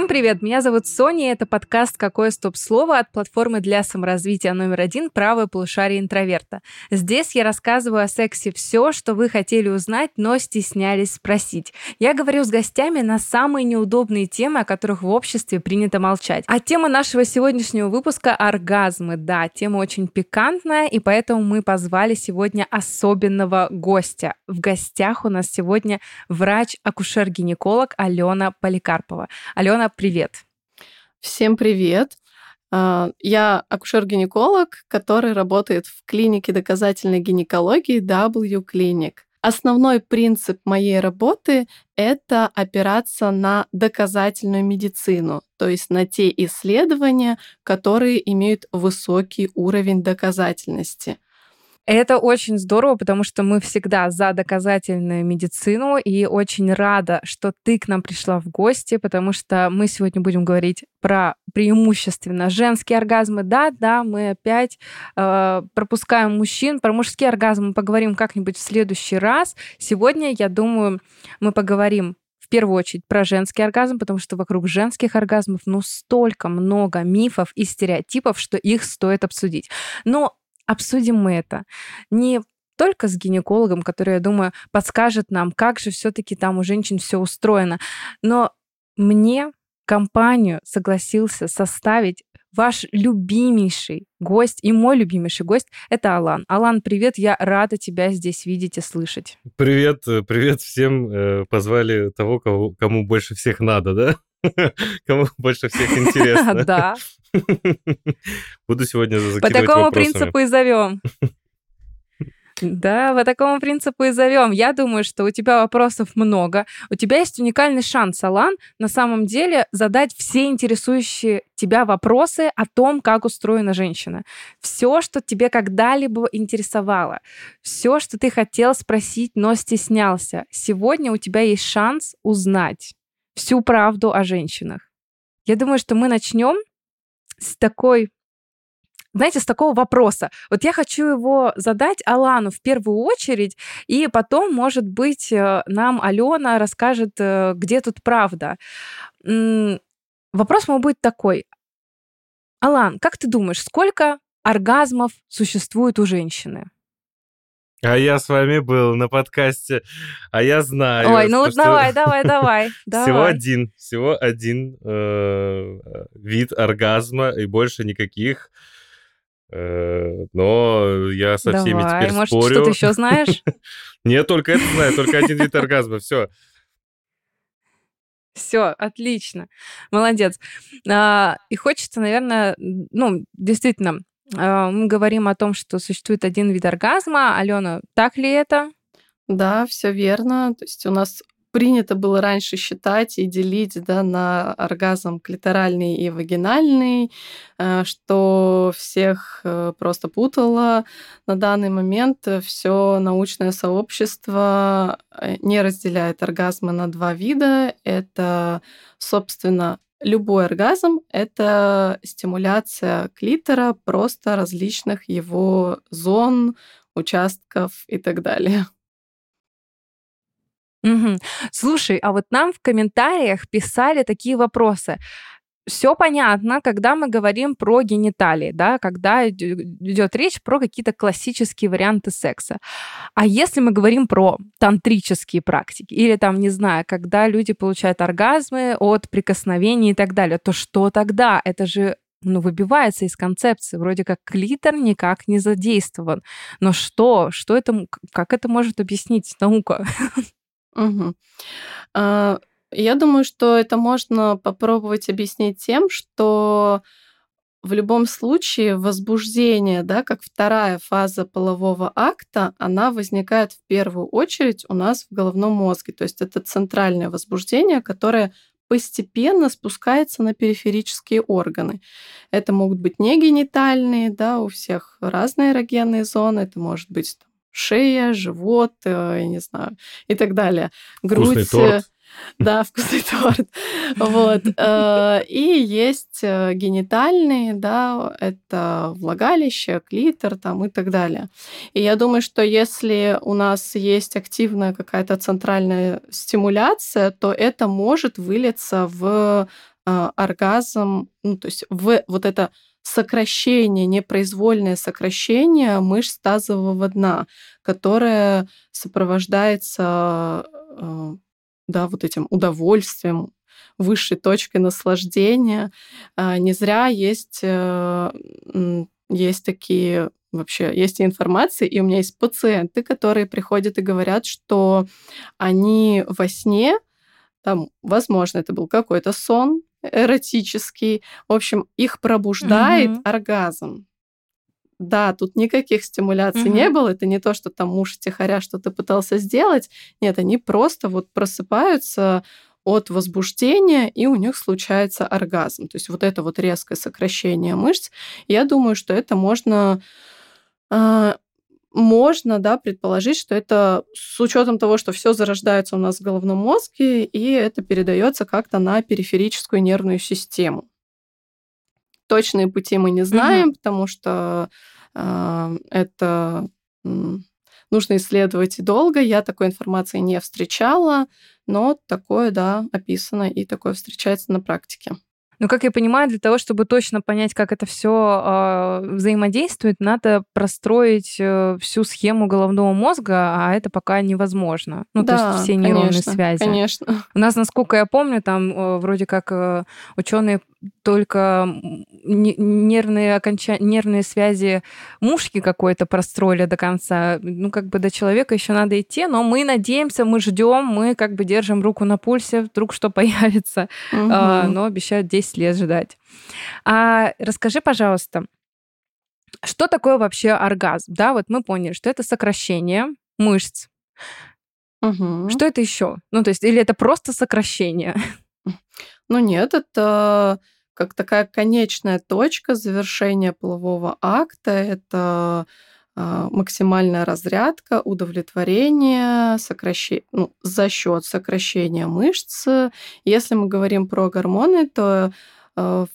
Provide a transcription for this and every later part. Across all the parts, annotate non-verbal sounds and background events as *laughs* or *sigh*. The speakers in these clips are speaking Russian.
Всем привет! Меня зовут Соня, и это подкаст «Какое стоп-слово» от платформы для саморазвития номер один «Правое полушарие интроверта». Здесь я рассказываю о сексе все, что вы хотели узнать, но стеснялись спросить. Я говорю с гостями на самые неудобные темы, о которых в обществе принято молчать. А тема нашего сегодняшнего выпуска — оргазмы. Да, тема очень пикантная, и поэтому мы позвали сегодня особенного гостя. В гостях у нас сегодня врач-акушер-гинеколог Алена Поликарпова. Алена, привет. Всем привет. А, я акушер-гинеколог, который работает в клинике доказательной гинекологии W Clinic. Основной принцип моей работы — это опираться на доказательную медицину, то есть на те исследования, которые имеют высокий уровень доказательности — это очень здорово, потому что мы всегда за доказательную медицину и очень рада, что ты к нам пришла в гости, потому что мы сегодня будем говорить про преимущественно женские оргазмы. Да, да, мы опять э, пропускаем мужчин. Про мужские оргазмы поговорим как-нибудь в следующий раз. Сегодня, я думаю, мы поговорим в первую очередь про женский оргазм, потому что вокруг женских оргазмов ну столько много мифов и стереотипов, что их стоит обсудить. Но обсудим мы это. Не только с гинекологом, который, я думаю, подскажет нам, как же все-таки там у женщин все устроено. Но мне компанию согласился составить ваш любимейший гость и мой любимейший гость — это Алан. Алан, привет, я рада тебя здесь видеть и слышать. Привет, э, привет всем. Э, позвали того, кого, кому больше всех надо, да? *laughs* Кому больше всех интересно. *laughs* Да. *laughs* Буду сегодня закидывать По такому принципу и зовем. Да, по такому принципу и зовем. Я думаю, что у тебя вопросов много. У тебя есть уникальный шанс, Алан, на самом деле задать все интересующие тебя вопросы о том, как устроена женщина. Все, что тебе когда-либо интересовало. Все, что ты хотел спросить, но стеснялся. Сегодня у тебя есть шанс узнать всю правду о женщинах. Я думаю, что мы начнем с такой знаете, с такого вопроса. Вот я хочу его задать Алану в первую очередь, и потом, может быть, э, нам Алена расскажет, э, где тут правда. Вопрос мой будет такой. Алан, как ты думаешь, сколько оргазмов существует у женщины? А я с вами был на подкасте, а я знаю. Ой, ну вот давай, давай, *laughs* давай, давай. Всего один, всего один э, вид оргазма и больше никаких. Э, но я со всеми теперь может, спорю. что ты еще знаешь? *laughs* Нет, только это знаю, только один вид оргазма, все. Все, отлично. Молодец. А, и хочется, наверное, ну, действительно, мы говорим о том, что существует один вид оргазма. Алена, так ли это? Да, все верно. То есть у нас принято было раньше считать и делить да, на оргазм клиторальный и вагинальный, э, что всех э, просто путало. На данный момент все научное сообщество э, не разделяет оргазмы на два вида. Это, собственно, Любой оргазм — это стимуляция клитора просто различных его зон, участков и так далее. Угу. Слушай, а вот нам в комментариях писали такие вопросы все понятно, когда мы говорим про гениталии, да, когда идет речь про какие-то классические варианты секса. А если мы говорим про тантрические практики, или там, не знаю, когда люди получают оргазмы от прикосновений и так далее, то что тогда? Это же ну, выбивается из концепции. Вроде как клитор никак не задействован. Но что? Что это, как это может объяснить наука? Угу. Я думаю, что это можно попробовать объяснить тем, что в любом случае возбуждение, да, как вторая фаза полового акта, она возникает в первую очередь у нас в головном мозге. То есть это центральное возбуждение, которое постепенно спускается на периферические органы. Это могут быть не генитальные, да, у всех разные эрогенные зоны, это может быть шея, живот, э, я не знаю, и так далее. Грудь. Вкусный торт. Да, *laughs* вкусный торт. Вот. Э, и есть э, генитальные, да, это влагалище, клитор там и так далее. И я думаю, что если у нас есть активная какая-то центральная стимуляция, то это может вылиться в э, оргазм, ну, то есть в вот это сокращение, непроизвольное сокращение мышц тазового дна, которое сопровождается э, да, вот этим удовольствием, высшей точкой наслаждения. Э, не зря есть, э, есть такие вообще есть информация, и у меня есть пациенты, которые приходят и говорят, что они во сне, там, возможно, это был какой-то сон, эротический. В общем, их пробуждает угу. оргазм. Да, тут никаких стимуляций угу. не было. Это не то, что там муж тихоря что-то пытался сделать. Нет, они просто вот просыпаются от возбуждения, и у них случается оргазм. То есть вот это вот резкое сокращение мышц. Я думаю, что это можно а, можно, да, предположить, что это с учетом того, что все зарождается у нас в головном мозге, и это передается как-то на периферическую нервную систему. Точные пути мы не знаем, угу. потому что э, это нужно исследовать долго. Я такой информации не встречала, но такое, да, описано и такое встречается на практике. Но, как я понимаю, для того, чтобы точно понять, как это все э, а, взаимодействует, надо простроить э, всю схему головного мозга, а это пока невозможно. Ну, да, то есть все нейронные конечно, связи. Конечно. У нас, насколько я помню, там э, вроде как э, ученые только нервные окончания, нервные связи мушки какой-то простроили до конца. Ну, как бы до человека еще надо идти, но мы надеемся, мы ждем, мы как бы держим руку на пульсе, вдруг что *laughs* появится, угу. а, но обещают 10 лет ждать. А расскажи, пожалуйста, что такое вообще оргазм? Да, вот мы поняли, что это сокращение мышц. Угу. Что это еще? Ну, то есть, или это просто сокращение? Ну нет, это как такая конечная точка завершения полового акта. Это а, максимальная разрядка, удовлетворение, сокращение, ну, за счет сокращения мышц. Если мы говорим про гормоны, то э,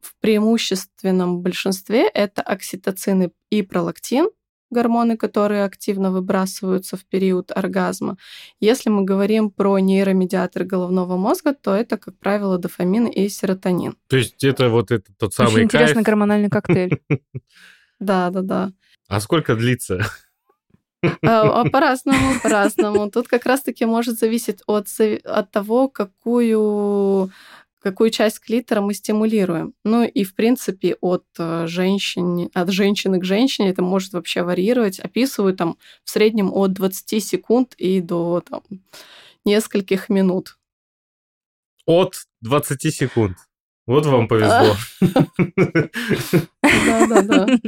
в преимущественном большинстве это окситоцин и пролактин, гормоны, которые активно выбрасываются в период оргазма. Если мы говорим про нейромедиатор головного мозга, то это, как правило, дофамин и серотонин. То есть это вот это тот самый Очень интересный кайф. гормональный коктейль. Да, да, да. А сколько длится? А, *laughs* а по-разному, по-разному. Тут как раз-таки может зависеть от, от того, какую какую часть клитора мы стимулируем. Ну и, в принципе, от э, женщин, от женщины к женщине это может вообще варьировать. Описывают там в среднем от 20 секунд и до там, нескольких минут. От 20 секунд. Вот вам повезло. Да-да-да. *laughs*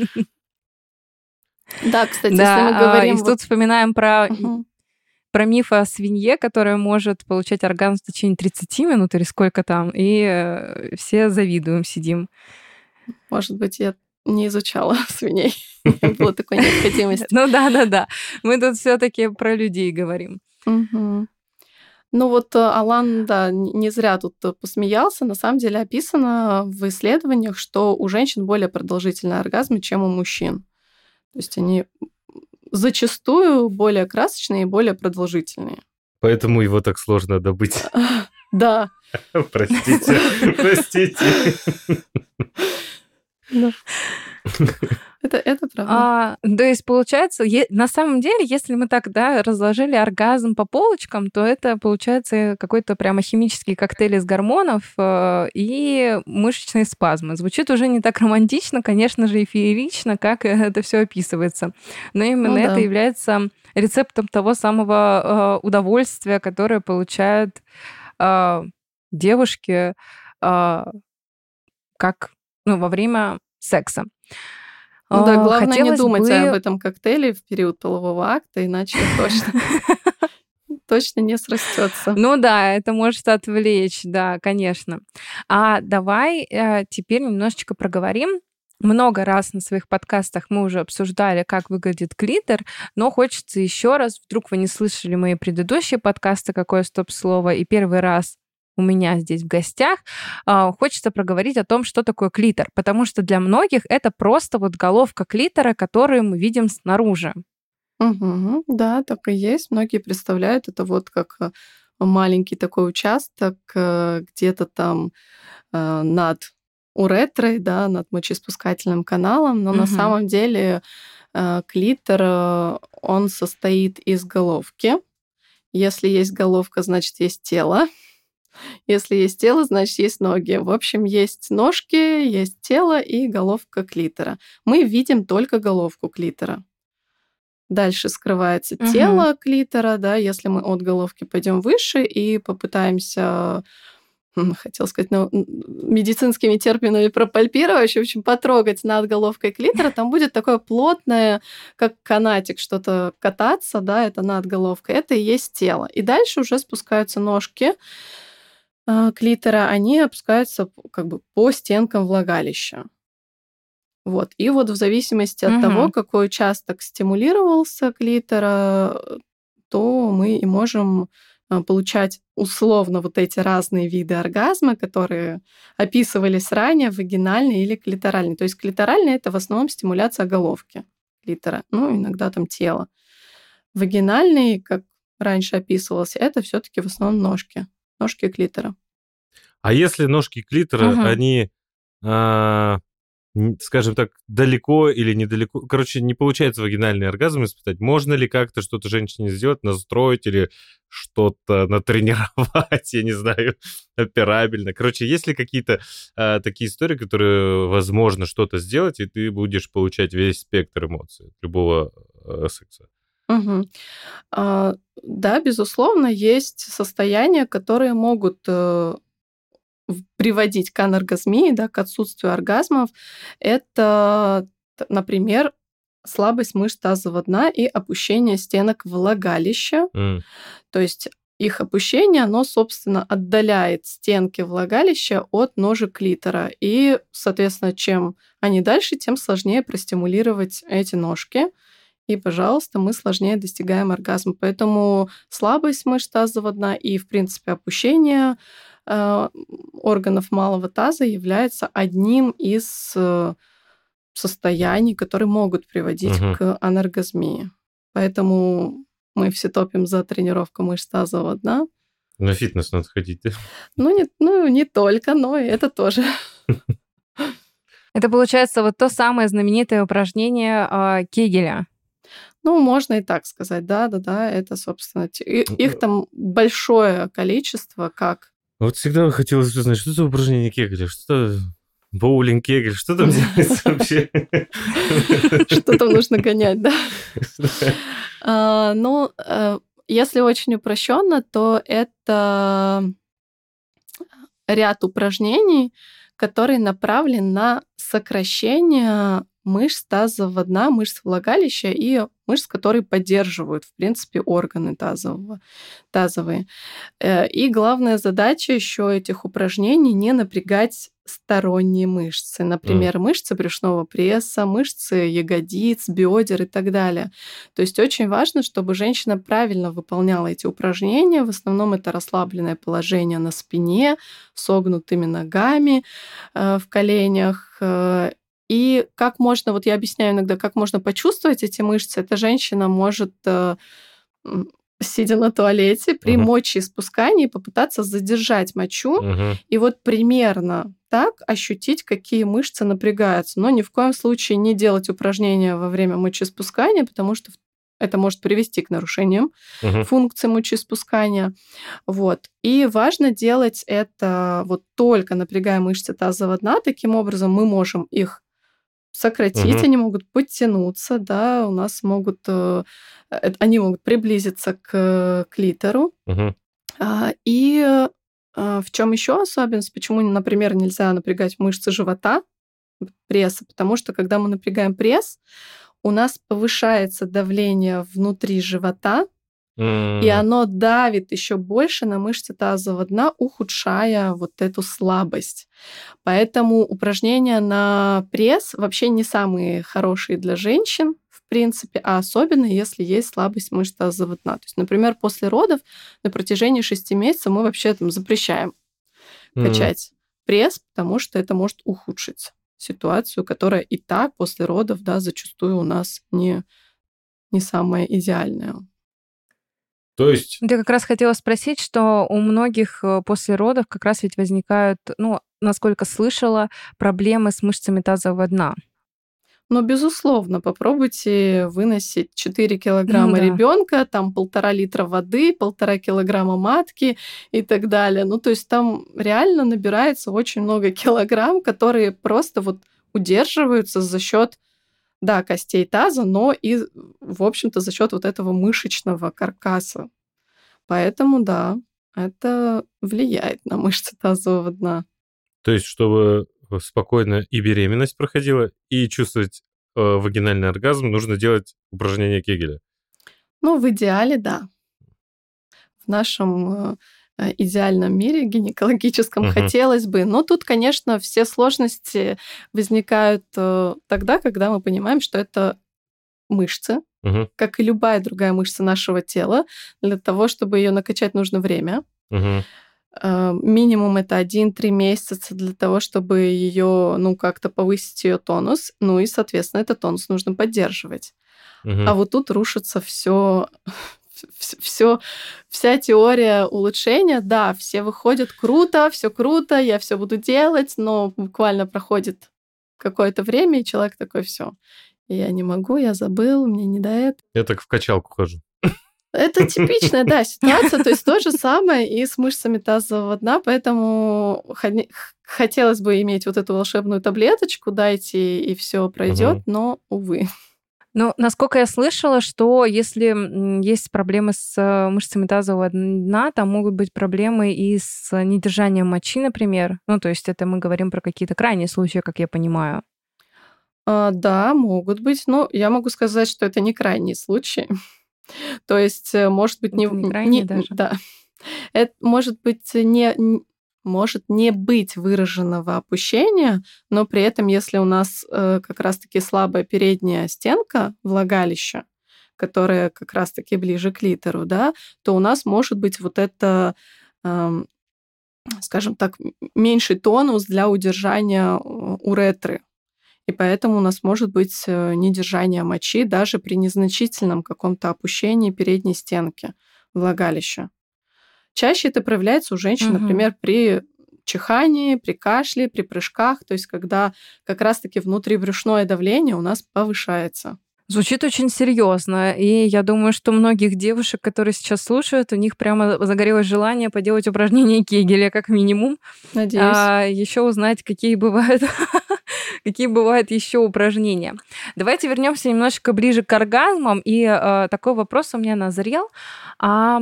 Да, кстати, если мы а, говорим... И тут вспоминаем про про миф о свинье, которая может получать оргазм в течение 30 минут или сколько там, и э, все завидуем, сидим. Может быть, я не изучала *laughs* свиней. Не *laughs* было такой необходимости. Ну да, да, да. Мы тут все-таки про людей говорим. Ну вот э, Алан, да, не зря тут э, посмеялся. На самом деле описано в исследованиях, что у женщин более продолжительный оргазм, чем у мужчин. То есть они зачастую более красочные и более продолжительные. Поэтому его так сложно добыть. *laughs* Да. *laughs* Простите, *laughs* простите. Это, это правда. А, то есть, получается, е- на самом деле, если мы так, да, разложили оргазм по полочкам, то это, получается, какой-то прямо химический коктейль из гормонов э, и мышечные спазмы. Звучит уже не так романтично, конечно же, и феерично, как это все описывается. Но именно ну, это да. является рецептом того самого э, удовольствия, которое получают э, девушки э, как ну, во время секса. Ну да, главное Хотелось не думать бы... об этом коктейле в период полового акта, иначе *laughs* точно точно не срастется. Ну да, это может отвлечь, да, конечно. А давай э, теперь немножечко проговорим. Много раз на своих подкастах мы уже обсуждали, как выглядит клитор, но хочется еще раз, вдруг вы не слышали мои предыдущие подкасты «Какое стоп-слово» и первый раз у меня здесь в гостях, а, хочется проговорить о том, что такое клитор, потому что для многих это просто вот головка клитора, которую мы видим снаружи. Угу, да, так и есть. Многие представляют это вот как маленький такой участок э, где-то там э, над уретрой, да, над мочеиспускательным каналом, но угу. на самом деле э, клитор, он состоит из головки. Если есть головка, значит, есть тело. Если есть тело, значит, есть ноги. В общем, есть ножки, есть тело и головка клитора. Мы видим только головку клитора. Дальше скрывается угу. тело клитора, да, если мы от головки пойдем выше и попытаемся хотел сказать, ну, медицинскими терминами пропальпировать, в общем, потрогать над головкой клитора, там будет такое плотное, как канатик, что-то кататься, да, это над головкой, это и есть тело. И дальше уже спускаются ножки клитора, они опускаются как бы по стенкам влагалища. Вот. И вот в зависимости от угу. того, какой участок стимулировался клитора, то мы и можем а, получать условно вот эти разные виды оргазма, которые описывались ранее, вагинальный или клиторальный. То есть клиторальный — это в основном стимуляция головки клитора, ну, иногда там тела. Вагинальный, как раньше описывался, это все таки в основном ножки, ножки клитора. А если ножки клитора, угу. они а, скажем так, далеко или недалеко. Короче, не получается вагинальный оргазм испытать. Можно ли как-то что-то женщине сделать, настроить или что-то натренировать, *laughs* я не знаю, операбельно. Короче, есть ли какие-то а, такие истории, которые возможно что-то сделать, и ты будешь получать весь спектр эмоций любого а, секса? Угу. А, да, безусловно, есть состояния, которые могут э, приводить к аноргазмии, да, к отсутствию оргазмов, это, например, слабость мышц тазового дна и опущение стенок влагалища. Mm. То есть их опущение, оно, собственно, отдаляет стенки влагалища от ножек клитора. И, соответственно, чем они дальше, тем сложнее простимулировать эти ножки. И, пожалуйста, мы сложнее достигаем оргазма. Поэтому слабость мышц тазового дна и, в принципе, опущение Э, органов малого таза является одним из э, состояний, которые могут приводить угу. к аноргазмии. Поэтому мы все топим за тренировку мышц тазового дна. На фитнес надо ходить, да? Ну, не, ну, не только, но и это тоже. *laughs* Это получается вот то самое знаменитое упражнение э, Кегеля. Ну, можно и так сказать, да, да, да. Это, собственно, их там большое количество, как вот всегда хотелось узнать, что за упражнение Кегеля, что боулинг Кегель, что там делается вообще? *laughs* Что там нужно гонять, да? *laughs* А, ну, э, если очень упрощенно, то это ряд упражнений, который направлен на сокращение мышц тазового дна, мышц влагалища и мышц, которые поддерживают, в принципе, органы тазового, тазовые. Э, и главная задача еще этих упражнений не напрягать сторонние мышцы, например, mm. мышцы брюшного пресса, мышцы ягодиц, бедер и так далее. То есть очень важно, чтобы женщина правильно выполняла эти упражнения. В основном это расслабленное положение на спине, согнутыми ногами э, в коленях, э, и как можно, вот я объясняю иногда, как можно почувствовать эти мышцы, эта женщина может э, сидя на туалете, при uh-huh. мочеиспускании попытаться задержать мочу uh-huh. и вот примерно так ощутить, какие мышцы напрягаются. Но ни в коем случае не делать упражнения во время мочеиспускания, потому что это может привести к нарушениям uh-huh. функции мочеиспускания. Вот. И важно делать это вот только напрягая мышцы тазового дна. Таким образом мы можем их сократить, угу. они могут подтянуться, да, у нас могут, э, они могут приблизиться к клитору. Угу. А, и а, в чем еще особенность, почему, например, нельзя напрягать мышцы живота, пресса, потому что когда мы напрягаем пресс, у нас повышается давление внутри живота, и оно давит еще больше на мышцы тазового дна, ухудшая вот эту слабость. Поэтому упражнения на пресс вообще не самые хорошие для женщин, в принципе, а особенно если есть слабость мышц тазового дна. То есть, например, после родов на протяжении 6 месяцев мы вообще там запрещаем mm. качать пресс, потому что это может ухудшить ситуацию, которая и так после родов, да, зачастую у нас не, не самая идеальная. То есть... Я как раз хотела спросить, что у многих э, после родов как раз ведь возникают, ну, насколько слышала, проблемы с мышцами тазового дна. Но, безусловно, попробуйте выносить 4 килограмма да. ребенка, там полтора литра воды, полтора килограмма матки и так далее. Ну, то есть там реально набирается очень много килограмм, которые просто вот удерживаются за счет да, костей таза, но и, в общем-то, за счет вот этого мышечного каркаса. Поэтому, да, это влияет на мышцы тазового дна. То есть, чтобы спокойно и беременность проходила, и чувствовать э, вагинальный оргазм, нужно делать упражнения Кегеля. Ну, в идеале, да. В нашем э, идеальном мире гинекологическом угу. хотелось бы. Но тут, конечно, все сложности возникают э, тогда, когда мы понимаем, что это мышцы, угу. как и любая другая мышца нашего тела. Для того, чтобы ее накачать, нужно время. Угу. Э, минимум это 1-3 месяца для того, чтобы ее, ну, как-то повысить ее тонус. Ну и, соответственно, этот тонус нужно поддерживать. Угу. А вот тут рушится все, все, вся теория улучшения. Да, все выходят круто, все круто, я все буду делать, но буквально проходит какое-то время, и человек такой, все, я не могу, я забыл, мне не до этого. Я так в качалку хожу. Это типичная, да, *laughs* ситуация, то есть то же самое и с мышцами тазового дна, поэтому хотелось бы иметь вот эту волшебную таблеточку, дайте, и все пройдет, угу. но, увы. Ну, насколько я слышала, что если есть проблемы с э, мышцами тазового дна, там могут быть проблемы и с недержанием мочи, например. Ну, то есть это мы говорим про какие-то крайние случаи, как я понимаю. А, да, могут быть. Но я могу сказать, что это не крайний случай. *laughs* То есть, может быть, не, не, крайне не даже. Да. Это может быть не, может не быть выраженного опущения, но при этом, если у нас э, как раз-таки слабая передняя стенка влагалища, которая как раз-таки ближе к литеру, да, то у нас может быть вот это, э, скажем так, меньший тонус для удержания уретры и поэтому у нас может быть э, недержание мочи даже при незначительном каком-то опущении передней стенки влагалища. Чаще это проявляется у женщин, угу. например, при чихании, при кашле, при прыжках, то есть когда как раз-таки внутрибрюшное давление у нас повышается. Звучит очень серьезно, и я думаю, что многих девушек, которые сейчас слушают, у них прямо загорелось желание поделать упражнения Кегеля, как минимум. Надеюсь. А еще узнать, какие бывают, *laughs* какие бывают еще упражнения. Давайте вернемся немножечко ближе к оргазмам. И э, такой вопрос у меня назрел. А,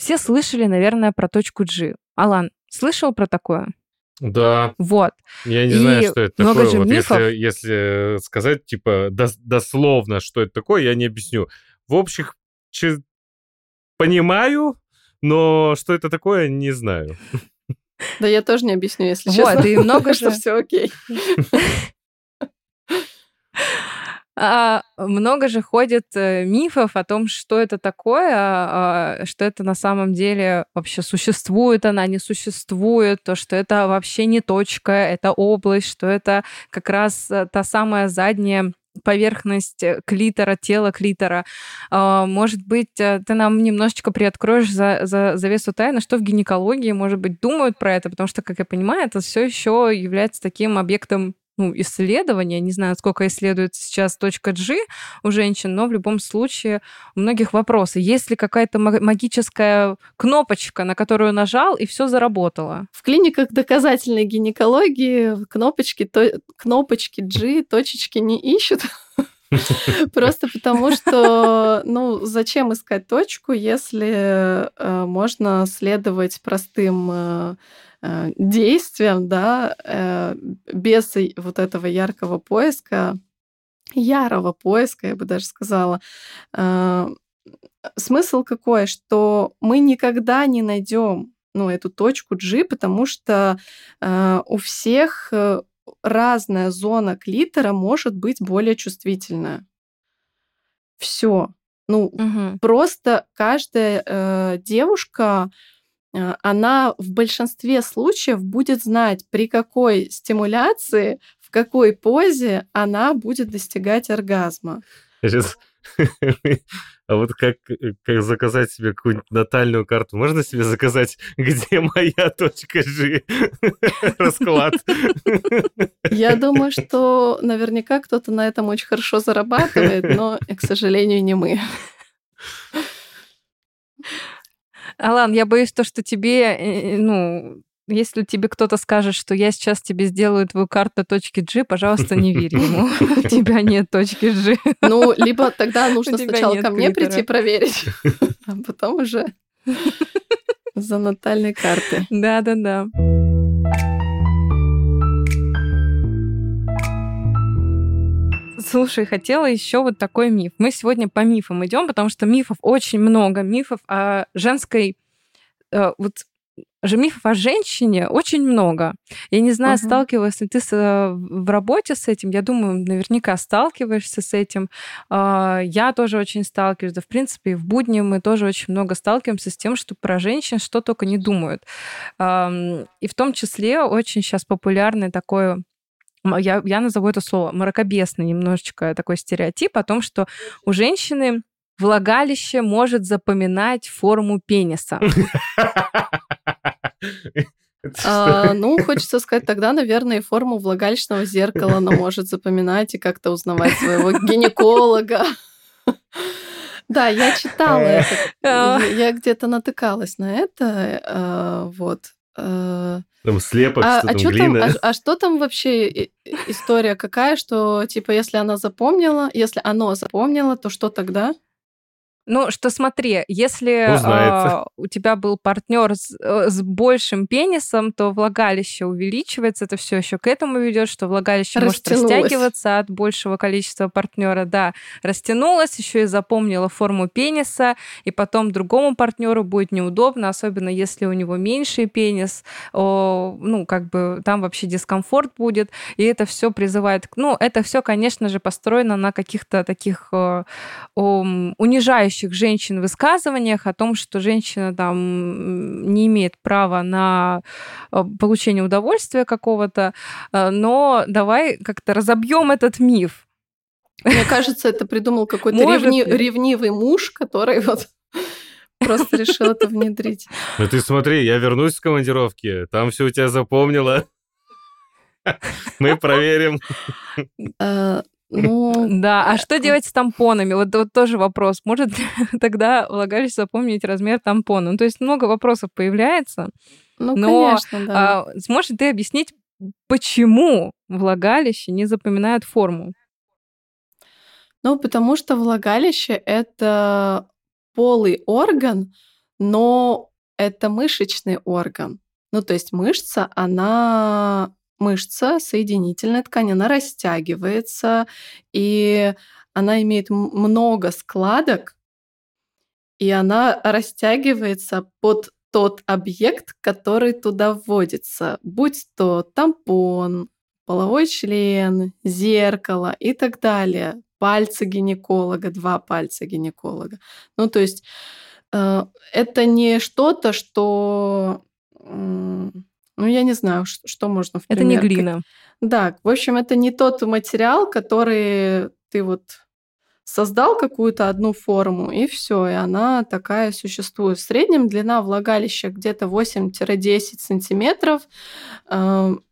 все слышали, наверное, про точку G. Алан, слышал про такое? Да. Вот. Я не и знаю, что это такое. Же вот мифов. если, если сказать, типа, дос- дословно, что это такое, я не объясню. В общих че... понимаю, но что это такое, не знаю. Да я тоже не объясню, если честно. Вот, и много же... все окей. *laughs* А, много же ходит э, мифов о том, что это такое, а, что это на самом деле вообще существует, она не существует, то, что это вообще не точка, это область, что это как раз э, та самая задняя поверхность э, клитора, тела клитора. А, может быть, ты нам немножечко приоткроешь за, за завесу тайны, что в гинекологии, может быть, думают про это, потому что, как я понимаю, это все еще является таким объектом ну, исследования, не знаю, сколько исследуется сейчас точка G у женщин, но в любом случае у многих вопросы. Есть ли какая-то магическая кнопочка, на которую нажал, и все заработало? В клиниках доказательной гинекологии кнопочки, то, кнопочки G, точечки не ищут. *laughs* Просто потому что, ну, зачем искать точку, если э, можно следовать простым э, Э, действием, да, э, без вот этого яркого поиска, ярого поиска, я бы даже сказала. Э, смысл какой, что мы никогда не найдем ну, эту точку G, потому что у всех разная зона клитора может быть более чувствительная. Все. Ну, угу. просто каждая э, девушка она в большинстве случаев будет знать, при какой стимуляции, в какой позе она будет достигать оргазма. Сейчас *laughs* А вот как, как заказать себе какую-нибудь натальную карту? Можно себе заказать, *laughs* где моя точка G? *laughs* Расклад. Я думаю, что наверняка кто-то на этом очень хорошо зарабатывает, но, к сожалению, не мы. Алан, я боюсь то, что тебе, э, ну, если тебе кто-то скажет, что я сейчас тебе сделаю твою карту точки G, пожалуйста, не верь ему. *laughs* У тебя нет точки G. Ну, либо тогда нужно сначала ко мне прийти проверить, *laughs* а потом уже за натальной карты. Да-да-да. Слушай, хотела еще вот такой миф. Мы сегодня по мифам идем, потому что мифов очень много, мифов о женской э, вот же мифов о женщине очень много. Я не знаю, угу. сталкивалась ли ты с, э, в работе с этим. Я думаю, наверняка сталкиваешься с этим. А, я тоже очень сталкиваюсь. Да, в принципе, в будни мы тоже очень много сталкиваемся с тем, что про женщин что только не думают. И в том числе очень сейчас популярный такой я, я назову это слово мракобесный немножечко такой стереотип о том, что у женщины влагалище может запоминать форму пениса. *laughs* А, ну, хочется сказать, тогда, наверное, и форму влагалищного зеркала она может запоминать и как-то узнавать своего *laughs* гинеколога. Да, я читала это. А. Я где-то натыкалась на это. А, вот. А, там слепок, а, что а там что глина. Там, а, а что там вообще история какая, что типа если она запомнила, если оно запомнило, то что тогда? Ну, что смотри, если э, у тебя был партнер с, э, с большим пенисом, то влагалище увеличивается, это все еще к этому ведет, что влагалище может растягиваться от большего количества партнера. Да, растянулось, еще и запомнила форму пениса, и потом другому партнеру будет неудобно, особенно если у него меньший пенис, о, ну, как бы там вообще дискомфорт будет, и это все призывает, ну, это все, конечно же, построено на каких-то таких о, о, унижающих осуждающих женщин высказываниях о том, что женщина там не имеет права на э, получение удовольствия какого-то, э, но давай как-то разобьем этот миф. Мне кажется, это придумал какой-то ревни... ревнивый муж, который вот *laughs* просто решил это внедрить. Ну ты смотри, я вернусь с командировки, там все у тебя запомнила. *laughs* Мы проверим. Э, ну, да, а что делать с тампонами? Вот, вот тоже вопрос. Может *laughs* тогда влагалище запомнить размер тампона? Ну, то есть много вопросов появляется. Ну, но, конечно, да. А, сможешь ты объяснить, почему влагалище не запоминает форму? Ну, потому что влагалище — это полый орган, но это мышечный орган. Ну, то есть мышца, она мышца, соединительная ткань, она растягивается, и она имеет много складок, и она растягивается под тот объект, который туда вводится, будь то тампон, половой член, зеркало и так далее, пальцы гинеколога, два пальца гинеколога. Ну, то есть э, это не что-то, что ну, я не знаю, что, что можно в пример. Это не глина. Да, в общем, это не тот материал, который ты вот создал какую-то одну форму, и все, и она такая существует. В среднем длина влагалища где-то 8-10 сантиметров. Эм,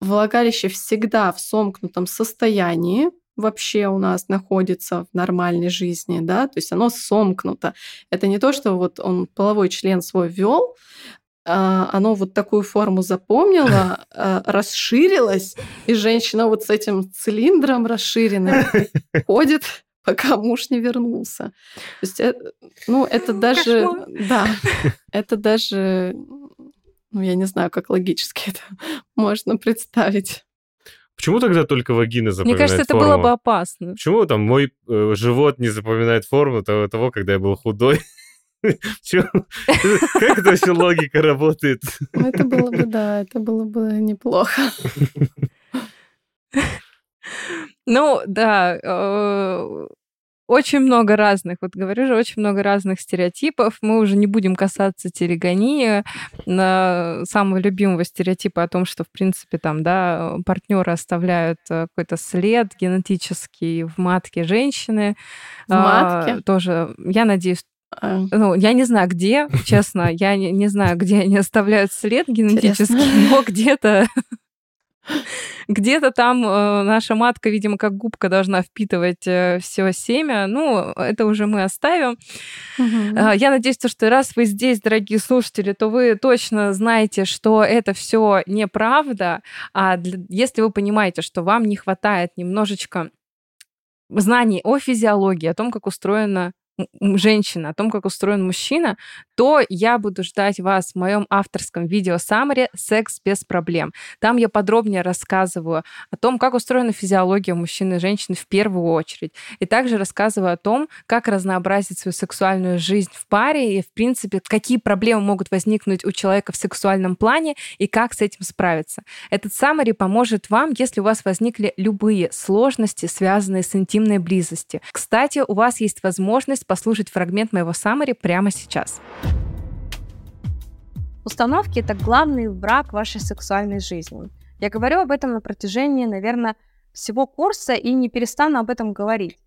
влагалище всегда в сомкнутом состоянии, вообще у нас находится в нормальной жизни, да, то есть оно сомкнуто. Это не то, что вот он половой член свой ввел, а, оно вот такую форму запомнило, *laughs* а, расширилось, и женщина вот с этим цилиндром расширенным *laughs* ходит, пока муж не вернулся. То есть, это, ну, это даже... Кошмар. Да, *laughs* это даже... Ну, я не знаю, как логически это можно представить. Почему тогда только вагина запоминает Мне кажется, это форму? было бы опасно. Почему там мой э, живот не запоминает форму того, того, когда я был худой? *laughs* Как это вообще логика работает? Ну, это было бы, да, это было бы неплохо. Ну, да, э, очень много разных, вот говорю же, очень много разных стереотипов. Мы уже не будем касаться телегонии, на самого любимого стереотипа о том, что, в принципе, там, да, партнеры оставляют э, какой-то след генетический в матке женщины. В матке? А, тоже, я надеюсь, а. Ну, я не знаю, где, *laughs* честно, я не, не знаю, где они оставляют след генетический, Интересно. *laughs* но где-то *laughs* где-то там э, наша матка, видимо, как губка должна впитывать э, все семя. Ну, это уже мы оставим. Угу. Я надеюсь, что раз вы здесь, дорогие слушатели, то вы точно знаете, что это все неправда. А для, если вы понимаете, что вам не хватает немножечко знаний о физиологии, о том, как устроена женщина, о том, как устроен мужчина, то я буду ждать вас в моем авторском видео Самаре «Секс без проблем». Там я подробнее рассказываю о том, как устроена физиология мужчины и женщины в первую очередь. И также рассказываю о том, как разнообразить свою сексуальную жизнь в паре и, в принципе, какие проблемы могут возникнуть у человека в сексуальном плане и как с этим справиться. Этот Самари поможет вам, если у вас возникли любые сложности, связанные с интимной близостью. Кстати, у вас есть возможность послушать фрагмент моего Самари прямо сейчас. Установки – это главный враг вашей сексуальной жизни. Я говорю об этом на протяжении, наверное, всего курса и не перестану об этом говорить.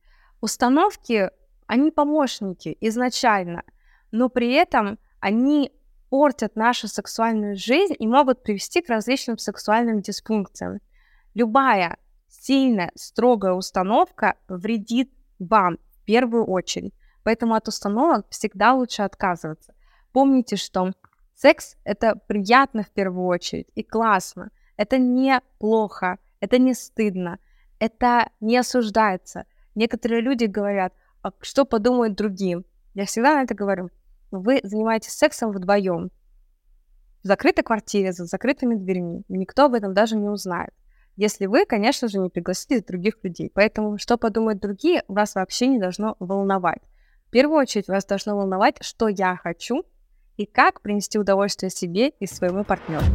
Установки, они помощники изначально, но при этом они портят нашу сексуальную жизнь и могут привести к различным сексуальным дисфункциям. Любая сильная, строгая установка вредит вам в первую очередь. Поэтому от установок всегда лучше отказываться. Помните, что секс — это приятно в первую очередь и классно. Это не плохо, это не стыдно, это не осуждается. Некоторые люди говорят, а что подумают другим. Я всегда на это говорю. Вы занимаетесь сексом вдвоем, в закрытой квартире, за закрытыми дверьми. Никто об этом даже не узнает. Если вы, конечно же, не пригласите других людей. Поэтому, что подумают другие, вас вообще не должно волновать. В первую очередь вас должно волновать, что я хочу и как принести удовольствие себе и своему партнеру.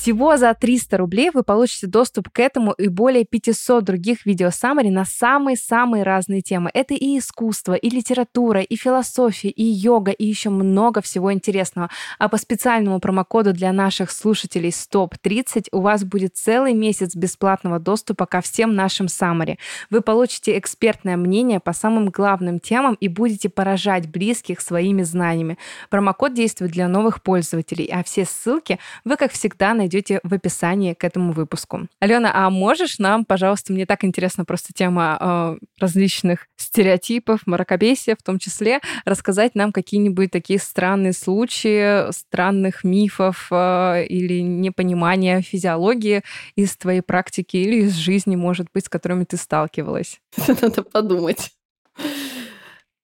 Всего за 300 рублей вы получите доступ к этому и более 500 других видео саммари на самые-самые разные темы. Это и искусство, и литература, и философия, и йога, и еще много всего интересного. А по специальному промокоду для наших слушателей СТОП-30 у вас будет целый месяц бесплатного доступа ко всем нашим саммари. Вы получите экспертное мнение по самым главным темам и будете поражать близких своими знаниями. Промокод действует для новых пользователей, а все ссылки вы, как всегда, найдете найдете в описании к этому выпуску. Алена, а можешь нам, пожалуйста, мне так интересна просто тема э, различных стереотипов, мракобесия в том числе, рассказать нам какие-нибудь такие странные случаи, странных мифов э, или непонимания физиологии из твоей практики или из жизни, может быть, с которыми ты сталкивалась? *laughs* Надо подумать.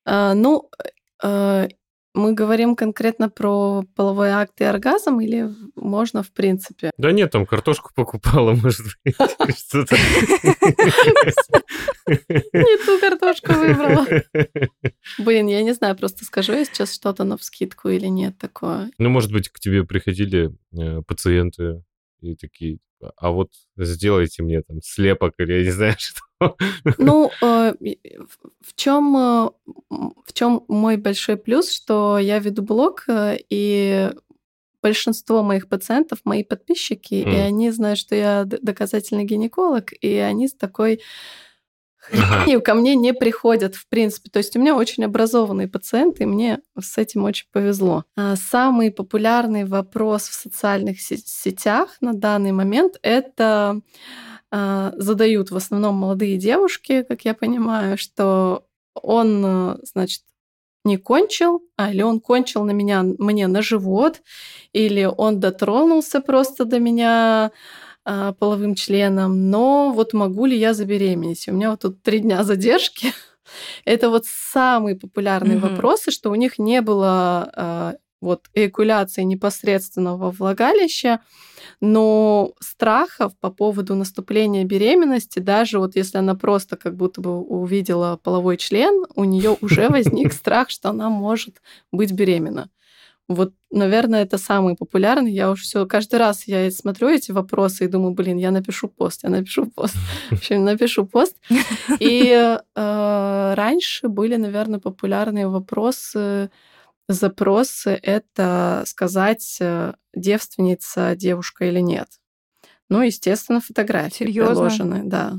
А, ну, э, мы говорим конкретно про половой акт и оргазм или можно в принципе? Да нет, там картошку покупала, *laughs* может быть, что-то. Не ту картошку выбрала. Блин, я не знаю, просто скажу я сейчас что-то на вскидку или нет такое. Ну, может быть, к тебе приходили э, пациенты и такие, а вот сделайте мне там слепок или я не знаю *laughs* что. Ну, э, в чем э, в чем мой большой плюс, что я веду блог э, и большинство моих пациентов мои подписчики, mm. и они знают, что я доказательный гинеколог, и они с такой хренью ко мне не приходят, в принципе. То есть у меня очень образованные пациенты, и мне с этим очень повезло. А самый популярный вопрос в социальных сетях на данный момент это а, задают в основном молодые девушки, как я понимаю, что он, значит, не кончил, а или он кончил на меня, мне на живот, или он дотронулся просто до меня, а, половым членом, но вот могу ли я забеременеть? У меня вот тут три дня задержки. *laughs* Это вот самые популярные mm-hmm. вопросы, что у них не было а, вот эякуляции непосредственного влагалища, но страхов по поводу наступления беременности, даже вот если она просто как будто бы увидела половой член, у нее уже возник *laughs* страх, что она может быть беременна. Вот, наверное, это самый популярный. Я уже все каждый раз я смотрю эти вопросы и думаю, блин, я напишу пост, я напишу пост. В общем, напишу пост. И э, раньше были, наверное, популярные вопросы, запросы. Это сказать, э, девственница девушка или нет. Ну, естественно, фотографии Серьезно? приложены, да.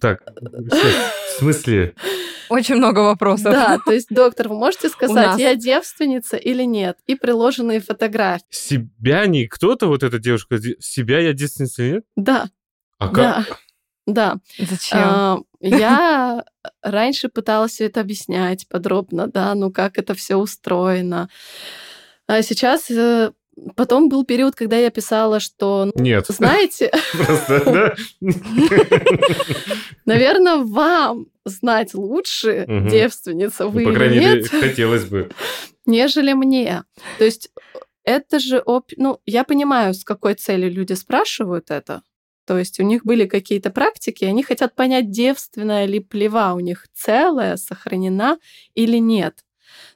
Так, в смысле? Очень много вопросов. Да, то есть, доктор, вы можете сказать, я девственница или нет? И приложенные фотографии. Себя не кто-то, вот эта девушка, себя я девственница или нет? Да. А как? Да. Зачем? А, *laughs* я раньше пыталась все это объяснять подробно, да, ну как это все устроено. А сейчас э, Потом был период, когда я писала, что... Ну, Нет. Знаете... *laughs* Просто, да? *laughs* Наверное, вам знать лучше, девственница вы ну, по крайней мере, хотелось бы. *laughs* Нежели мне. То есть это же... Ну, я понимаю, с какой целью люди спрашивают это. То есть у них были какие-то практики, они хотят понять, девственная ли плева у них целая, сохранена или нет.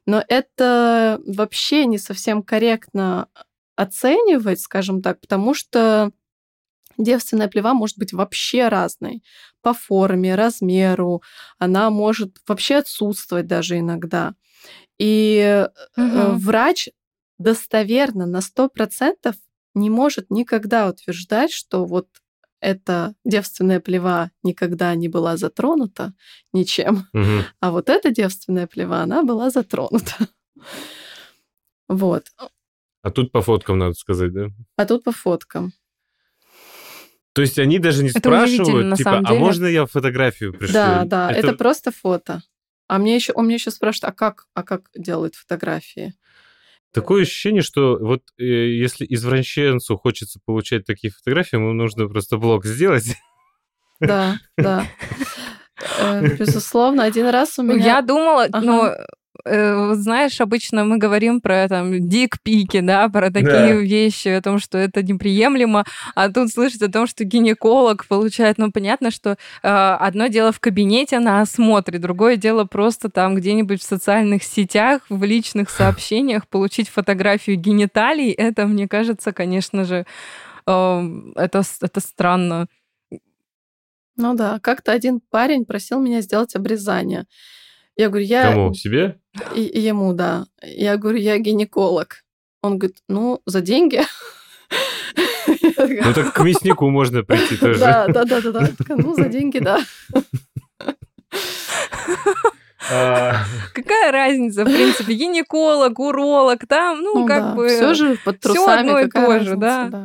Но это вообще не совсем корректно оценивать, скажем так, потому что девственная плева может быть вообще разной по форме, размеру, она может вообще отсутствовать даже иногда. И угу. врач достоверно на 100% не может никогда утверждать, что вот эта девственная плева никогда не была затронута ничем, угу. а вот эта девственная плева, она была затронута. *laughs* Вот. А тут по фоткам надо сказать, да? А тут по фоткам. То есть они даже не это спрашивают, типа, а можно я фотографию пришлю? Да, да, это... это просто фото. А мне еще, он мне еще спрашивает, а как, а как делают фотографии? Такое ощущение, что вот э, если извращенцу хочется получать такие фотографии, ему нужно просто блог сделать. Да, да. *laughs* Э, безусловно, один раз у меня... Я думала, ага. ну, э, знаешь, обычно мы говорим про там дик-пики, да, про такие да. вещи, о том, что это неприемлемо, а тут слышать о том, что гинеколог получает, ну, понятно, что э, одно дело в кабинете на осмотре, другое дело просто там где-нибудь в социальных сетях, в личных сообщениях получить фотографию гениталий, это, мне кажется, конечно же, э, это, это странно. Ну да, как-то один парень просил меня сделать обрезание. Я говорю, я... Кому? Себе? И, и ему, да. Я говорю, я гинеколог. Он говорит, ну, за деньги. Ну, так к мяснику можно прийти тоже. Да, да, да, да, да. Ну, за деньги, да. А. Какая разница, в принципе, гинеколог, уролог, там, ну, ну как бы... Все же под трусами одно и то же, да.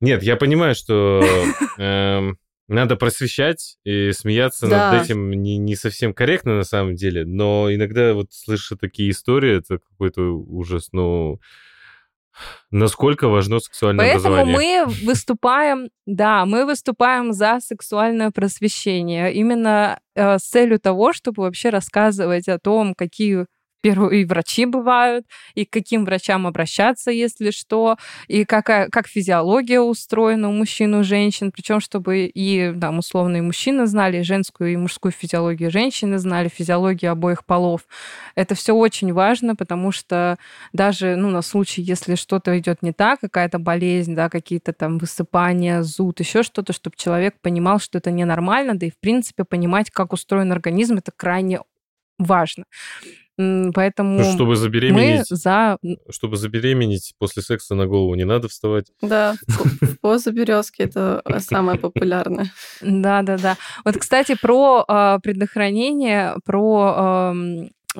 Нет, я понимаю, что *laughs* эм, надо просвещать и смеяться да. над этим не, не совсем корректно на самом деле, но иногда вот слышу такие истории, это какой-то ужас, ну насколько важно сексуальное Поэтому образование. мы выступаем, да, мы выступаем за сексуальное просвещение именно э, с целью того, чтобы вообще рассказывать о том, какие первую и врачи бывают, и к каким врачам обращаться, если что, и какая, как физиология устроена у мужчин и у женщин, причем чтобы и, там, условно, и мужчины знали, и женскую, и мужскую физиологию женщины знали, физиологию обоих полов. Это все очень важно, потому что даже, ну, на случай, если что-то идет не так, какая-то болезнь, да, какие-то там высыпания, зуд, еще что-то, чтобы человек понимал, что это ненормально, да и, в принципе, понимать, как устроен организм, это крайне важно. Поэтому ну, чтобы забеременеть, мы за... Чтобы забеременеть после секса на голову не надо вставать. Да, поза березки это *laughs* самое популярное. Да, да, да. Вот, кстати, про э, предохранение, про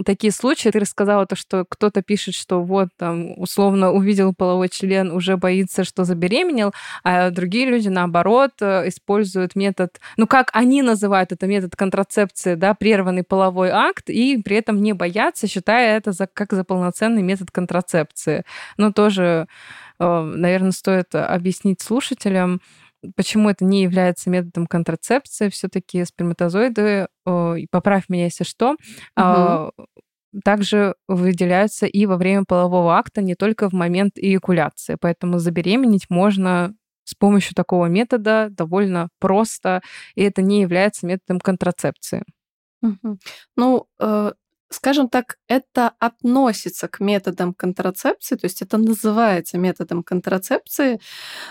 такие случаи. Ты рассказала то, что кто-то пишет, что вот там условно увидел половой член, уже боится, что забеременел, а другие люди, наоборот, э, используют метод, ну как они называют это метод контрацепции, да, прерванный половой акт, и при этом не боятся, считая это за, как за полноценный метод контрацепции. Но тоже, э, наверное, стоит объяснить слушателям, почему это не является методом контрацепции, все-таки сперматозоиды, поправь меня, если что, угу. также выделяются и во время полового акта, не только в момент эякуляции. Поэтому забеременеть можно с помощью такого метода довольно просто, и это не является методом контрацепции. Угу. Ну, э, скажем так, это относится к методам контрацепции, то есть это называется методом контрацепции,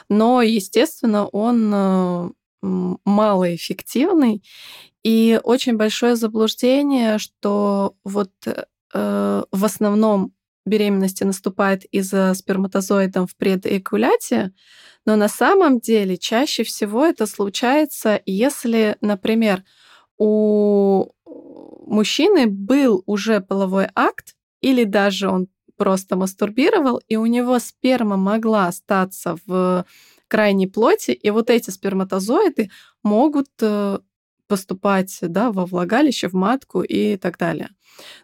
но, естественно, он э, малоэффективный. И очень большое заблуждение, что вот э, в основном беременности наступает из-за сперматозоидом в предэякуляте, но на самом деле чаще всего это случается, если, например, у мужчины был уже половой акт, или даже он просто мастурбировал, и у него сперма могла остаться в крайней плоти, и вот эти сперматозоиды могут э, поступать да, во влагалище, в матку и так далее.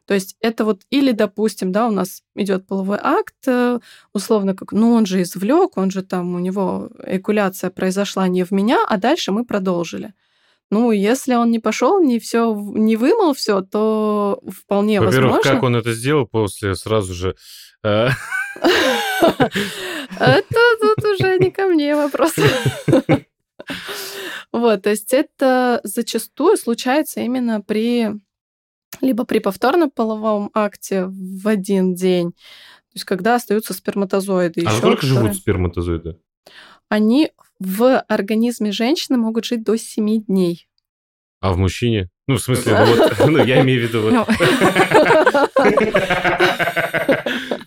То есть это вот или, допустим, да, у нас идет половой акт, э, условно как, ну он же извлек, он же там, у него экуляция произошла не в меня, а дальше мы продолжили. Ну, если он не пошел, не все, не вымыл все, то вполне Во-первых, возможно. как он это сделал после сразу же? Э, это тут уже не ко мне вопрос. Вот, то есть это зачастую случается именно при либо при повторном половом акте в один день, то есть когда остаются сперматозоиды. А сколько живут сперматозоиды? Они в организме женщины могут жить до 7 дней. А в мужчине? Ну, в смысле, ну, вот, *laughs* ну я имею в виду... Вот. *laughs*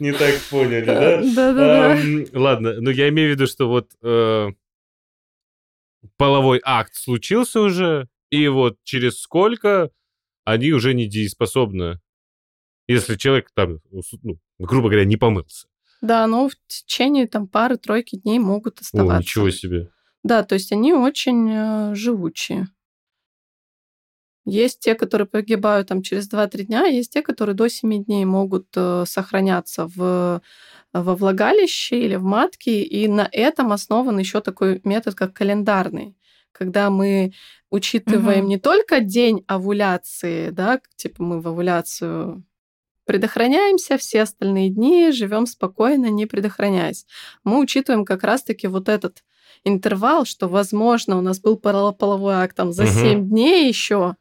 Не так поняли, да? Да-да-да. Ладно, ну я имею в виду, что вот э, половой акт случился уже, и вот через сколько они уже не дееспособны, если человек там, ну, грубо говоря, не помылся. Да, но в течение там пары-тройки дней могут оставаться. О, ничего себе. Да, то есть они очень э, живучие. Есть те, которые погибают там через 2-3 дня, есть те, которые до 7 дней могут э, сохраняться в, во влагалище или в матке, и на этом основан еще такой метод, как календарный, когда мы учитываем угу. не только день овуляции, да, типа мы в овуляцию предохраняемся, все остальные дни живем спокойно, не предохраняясь. Мы учитываем как раз-таки вот этот интервал, что, возможно, у нас был половой акт там за угу. 7 дней еще,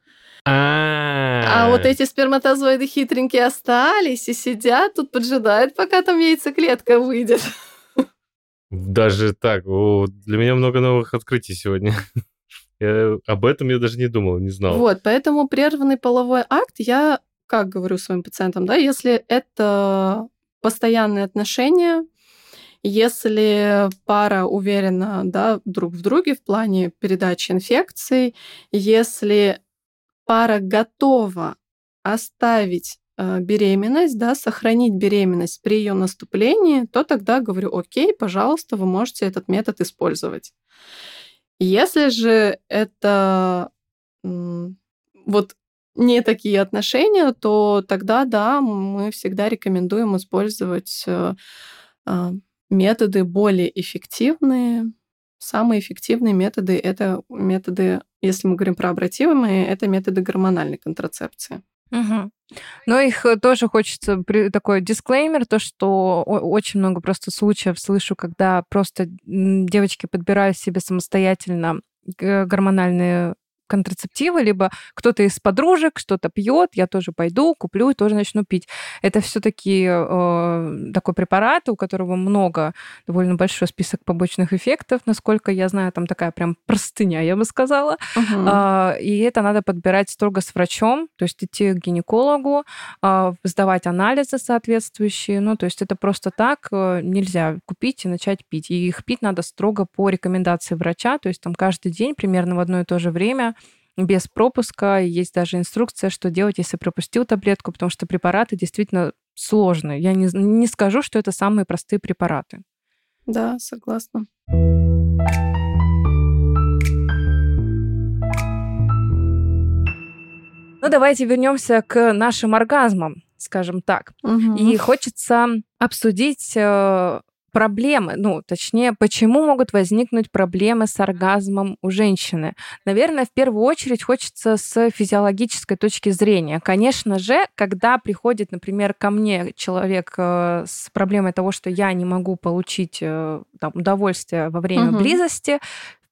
а вот эти сперматозоиды хитренькие остались и сидят тут, поджидают, пока там яйцеклетка выйдет. Даже так. О, для меня много новых открытий сегодня. *laughs* Я, об этом я даже не думал, не знал. Вот, поэтому прерванный половой акт я как говорю своим пациентам, да, если это постоянные отношения, если пара уверена да, друг в друге в плане передачи инфекций, если пара готова оставить э, беременность, да, сохранить беременность при ее наступлении, то тогда говорю, окей, пожалуйста, вы можете этот метод использовать. Если же это вот не такие отношения, то тогда, да, мы всегда рекомендуем использовать э, а, методы более эффективные. Самые эффективные методы — это методы, если мы говорим про обратимые, это методы гормональной контрацепции. Угу. Но их э, тоже хочется такой дисклеймер, то, что очень много просто случаев слышу, когда просто девочки подбирают себе самостоятельно гормональные контрацептивы, либо кто-то из подружек что-то пьет, я тоже пойду, куплю и тоже начну пить. Это все-таки э, такой препарат, у которого много, довольно большой список побочных эффектов, насколько я знаю, там такая прям простыня, я бы сказала. Uh-huh. Э, и это надо подбирать строго с врачом, то есть идти к гинекологу, э, сдавать анализы соответствующие. Ну, то есть это просто так э, нельзя купить и начать пить. И их пить надо строго по рекомендации врача, то есть там каждый день примерно в одно и то же время без пропуска. Есть даже инструкция, что делать, если пропустил таблетку, потому что препараты действительно сложные. Я не, не скажу, что это самые простые препараты. Да, согласна. Ну, давайте вернемся к нашим оргазмам, скажем так. Угу. И хочется обсудить э, проблемы, ну, точнее, почему могут возникнуть проблемы с оргазмом у женщины? Наверное, в первую очередь хочется с физиологической точки зрения. Конечно же, когда приходит, например, ко мне человек э, с проблемой того, что я не могу получить э, там, удовольствие во время угу. близости,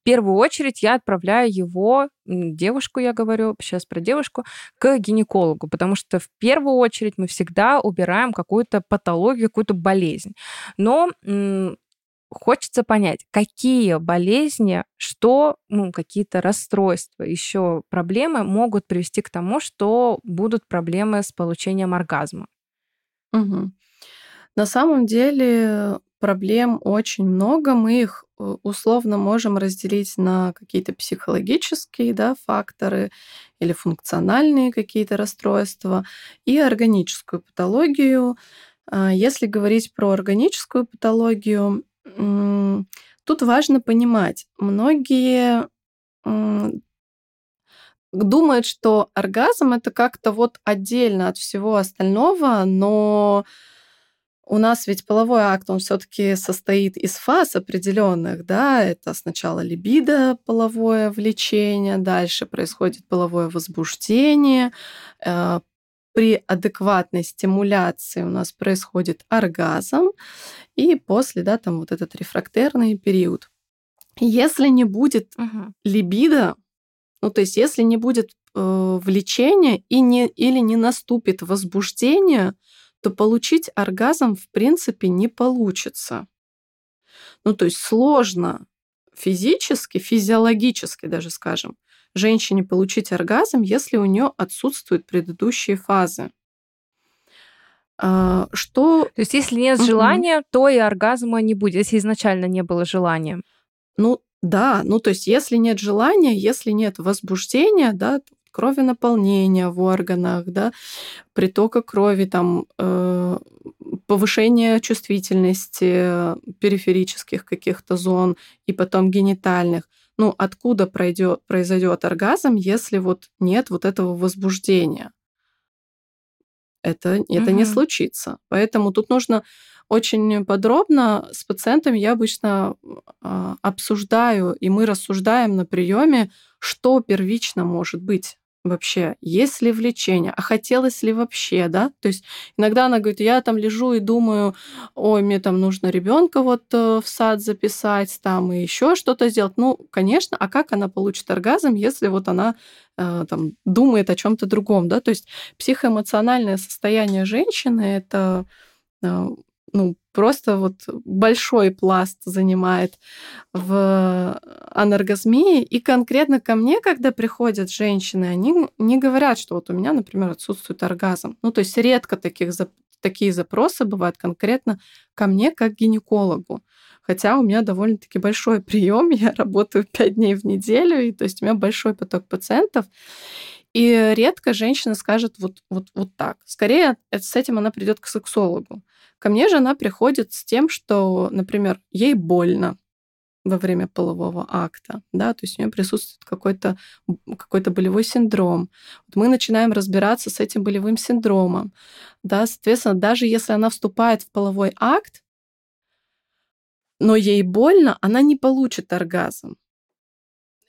первую очередь я отправляю его, девушку я говорю, сейчас про девушку, к гинекологу, потому что в первую очередь мы всегда убираем какую-то патологию, какую-то болезнь. Но хочется понять, какие болезни, что, ну, какие-то расстройства, еще проблемы могут привести к тому, что будут проблемы с получением оргазма. Угу. На самом деле проблем очень много. Мы их условно можем разделить на какие-то психологические да, факторы или функциональные какие-то расстройства и органическую патологию. А, если говорить про органическую патологию, Тут важно понимать, многие думают, что оргазм это как-то вот отдельно от всего остального, но у нас ведь половой акт, он все-таки состоит из фаз определенных, да, это сначала либидо, половое влечение, дальше происходит половое возбуждение, э, при адекватной стимуляции у нас происходит оргазм, и после, да, там вот этот рефрактерный период. Если не будет угу. либидо, ну то есть если не будет э, влечения и не, или не наступит возбуждение, то получить оргазм в принципе не получится. Ну то есть сложно физически, физиологически даже скажем, женщине получить оргазм, если у нее отсутствуют предыдущие фазы. А, что... То есть если нет желания, mm-hmm. то и оргазма не будет, если изначально не было желания. Ну да, ну то есть если нет желания, если нет возбуждения, да, крови наполнения в органах, да, притока крови, там, э, повышение чувствительности периферических каких-то зон и потом генитальных – ну, откуда пройдет, произойдет оргазм, если вот нет вот этого возбуждения? Это, это угу. не случится. Поэтому тут нужно очень подробно с пациентами я обычно э, обсуждаю, и мы рассуждаем на приеме, что первично может быть вообще, есть ли влечение, а хотелось ли вообще, да? То есть иногда она говорит, я там лежу и думаю, ой, мне там нужно ребенка вот э, в сад записать, там и еще что-то сделать. Ну, конечно, а как она получит оргазм, если вот она э, там думает о чем-то другом, да? То есть психоэмоциональное состояние женщины это э, ну, просто вот большой пласт занимает в анаргазмии. И конкретно ко мне, когда приходят женщины, они не говорят, что вот у меня, например, отсутствует оргазм. Ну, то есть редко таких, такие запросы бывают конкретно ко мне как гинекологу. Хотя у меня довольно-таки большой *laughs* прием, я работаю 5 дней в неделю, и то есть у меня большой поток пациентов. И редко женщина скажет вот, вот, вот так. Скорее, с этим она придет к сексологу. Ко мне же она приходит с тем, что, например, ей больно во время полового акта, да, то есть у нее присутствует какой-то какой болевой синдром. Вот мы начинаем разбираться с этим болевым синдромом, да, соответственно, даже если она вступает в половой акт, но ей больно, она не получит оргазм.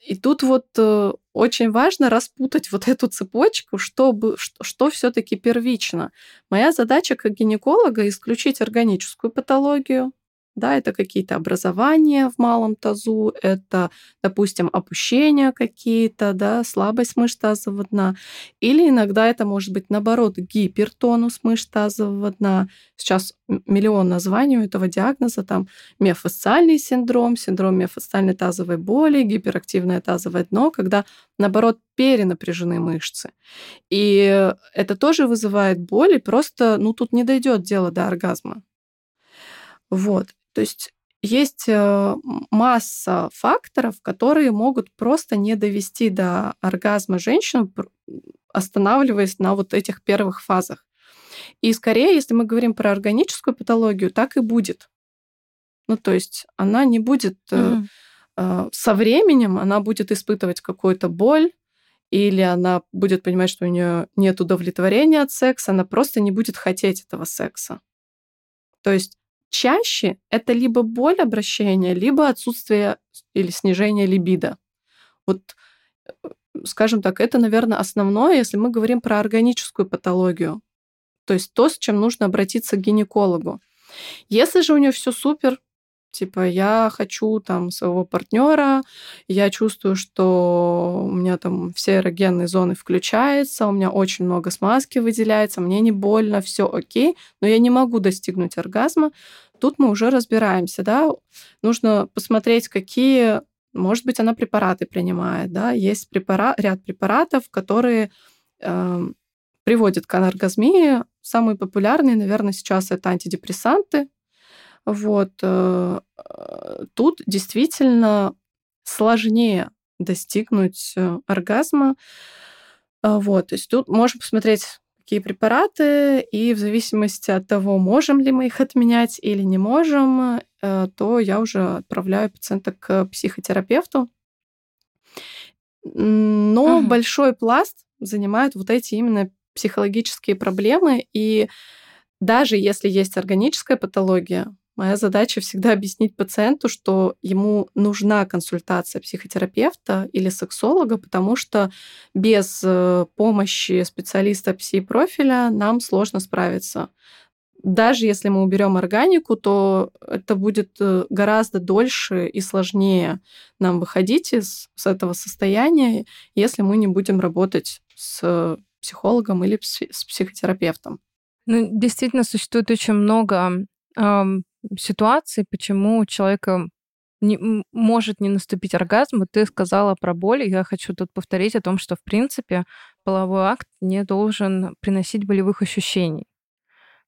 И тут вот э, очень важно распутать вот эту цепочку, чтобы, что, что все-таки первично. Моя задача как гинеколога исключить органическую патологию, да, это какие-то образования в малом тазу, это, допустим, опущения какие-то, да, слабость мышц тазового дна. Или иногда это может быть, наоборот, гипертонус мышц тазового дна. Сейчас миллион названий у этого диагноза, там миофасциальный синдром, синдром миофасциальной тазовой боли, гиперактивное тазовое дно, когда, наоборот, перенапряжены мышцы. И это тоже вызывает боль, и просто, ну, тут не дойдет дело до оргазма. Вот. То есть есть э, масса факторов, которые могут просто не довести до оргазма женщину, останавливаясь на вот этих первых фазах. И скорее, если мы говорим про органическую патологию, так и будет. Ну, то есть она не будет mm-hmm. со временем, она будет испытывать какую-то боль, или она будет понимать, что у нее нет удовлетворения от секса, она просто не будет хотеть этого секса. То есть чаще это либо боль обращения, либо отсутствие или снижение либидо. Вот, э, скажем так, это, наверное, основное, если мы говорим про органическую патологию. То есть то, с чем нужно обратиться к гинекологу. Если же у нее все супер, Типа, я хочу там своего партнера, я чувствую, что у меня там все эрогенные зоны включаются, у меня очень много смазки выделяется, мне не больно, все окей, но я не могу достигнуть оргазма. Тут мы уже разбираемся, да, нужно посмотреть, какие, может быть, она препараты принимает, да, есть препарат, ряд препаратов, которые э, приводят к аноргазмии. Самые популярные, наверное, сейчас это антидепрессанты, вот. Э, тут действительно сложнее достигнуть э, оргазма. А, вот. То есть тут можно посмотреть какие препараты, и в зависимости от того, можем ли мы их отменять или не можем, э, то я уже отправляю пациента к психотерапевту. Но угу. большой пласт занимают вот эти именно психологические проблемы, и даже если есть органическая патология, Моя задача всегда объяснить пациенту, что ему нужна консультация психотерапевта или сексолога, потому что без э, помощи специалиста пси-профиля нам сложно справиться. Даже если мы уберем органику, то это будет э, гораздо дольше и сложнее нам выходить из с этого состояния, если мы не будем работать с психологом или с психотерапевтом. Ну, действительно, существует очень много ситуаций, почему у человека не, может не наступить оргазм. Вот ты сказала про боль. Я хочу тут повторить о том, что, в принципе, половой акт не должен приносить болевых ощущений.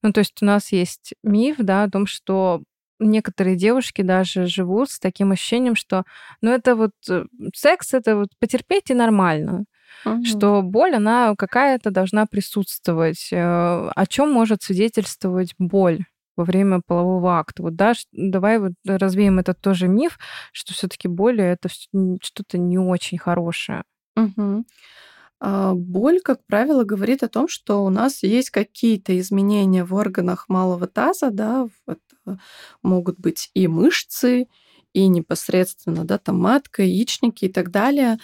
Ну, то есть у нас есть миф, да, о том, что некоторые девушки даже живут с таким ощущением, что, ну, это вот э, секс, это вот потерпеть и нормально. Угу. Что боль, она какая-то должна присутствовать. Э, о чем может свидетельствовать боль? Во время полового акта. Вот, да, давай вот развеем этот тоже миф, что все-таки боль это что-то не очень хорошее. Угу. Боль, как правило, говорит о том, что у нас есть какие-то изменения в органах малого таза, да, это могут быть и мышцы, и непосредственно, да, там матка, яичники и так далее,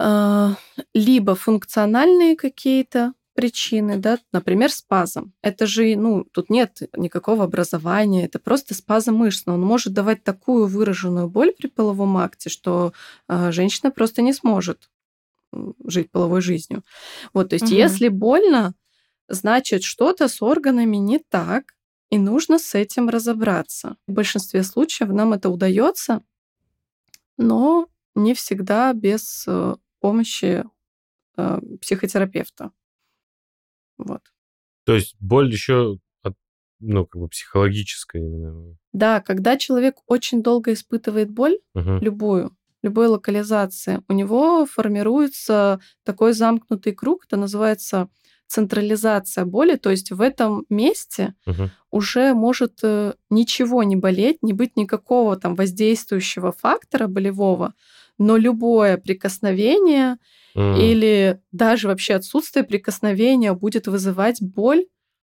а, либо функциональные какие-то причины, да, например, спазм. Это же, ну, тут нет никакого образования, это просто спазм мышц, но он может давать такую выраженную боль при половом акте, что э, женщина просто не сможет жить половой жизнью. Вот, то есть, угу. если больно, значит, что-то с органами не так, и нужно с этим разобраться. В большинстве случаев нам это удается, но не всегда без э, помощи э, психотерапевта. Вот. То есть боль еще от, ну, как бы психологическая именно. Да, когда человек очень долго испытывает боль, угу. любую, любой локализации, у него формируется такой замкнутый круг, это называется централизация боли, то есть в этом месте угу. уже может э, ничего не болеть, не быть никакого там воздействующего фактора болевого, но любое прикосновение mm. или даже вообще отсутствие прикосновения будет вызывать боль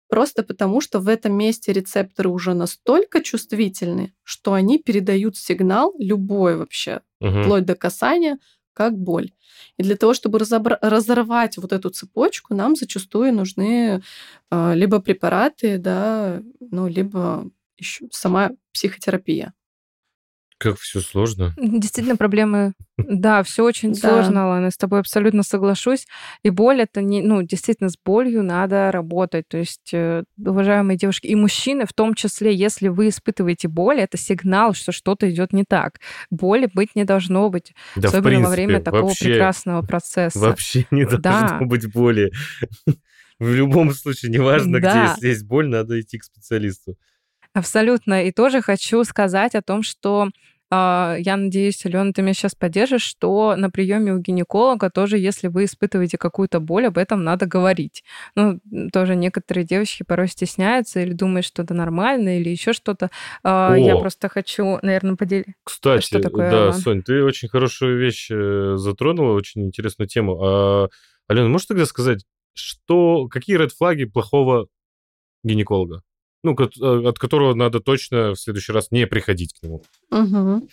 просто потому, что в этом месте рецепторы уже настолько чувствительны, что они передают сигнал любой вообще, mm-hmm. вплоть до касания, как боль. И для того, чтобы разобра- разорвать вот эту цепочку, нам зачастую нужны э, либо препараты, да, ну, либо еще сама психотерапия. Как все сложно. Действительно, проблемы... Да, все очень сложно, Лана, с тобой абсолютно соглашусь. И боль это не... Ну, действительно, с болью надо работать. То есть, э, уважаемые девушки и мужчины, в том числе, если вы испытываете боль, это сигнал, что что-то идет не так. Боли быть не должно быть. Да, особенно принципе, во время такого вообще, прекрасного процесса. Вообще не должно да. быть боли. *laughs* В любом случае, неважно да. где, если есть боль, надо идти к специалисту. Абсолютно. И тоже хочу сказать о том, что а, я надеюсь, Алена, ты меня сейчас поддержишь, что на приеме у гинеколога тоже, если вы испытываете какую-то боль, об этом надо говорить. Ну, тоже некоторые девочки порой стесняются или думают, что это нормально, или еще что-то. А, О, я просто хочу, наверное, поделиться. Кстати, что такое, да, Алан? Сонь, ты очень хорошую вещь э, затронула, очень интересную тему. А, Алена, можешь тогда сказать, что, какие ред флаги плохого гинеколога? Ну, э, от которого надо точно в следующий раз не приходить к нему. Угу.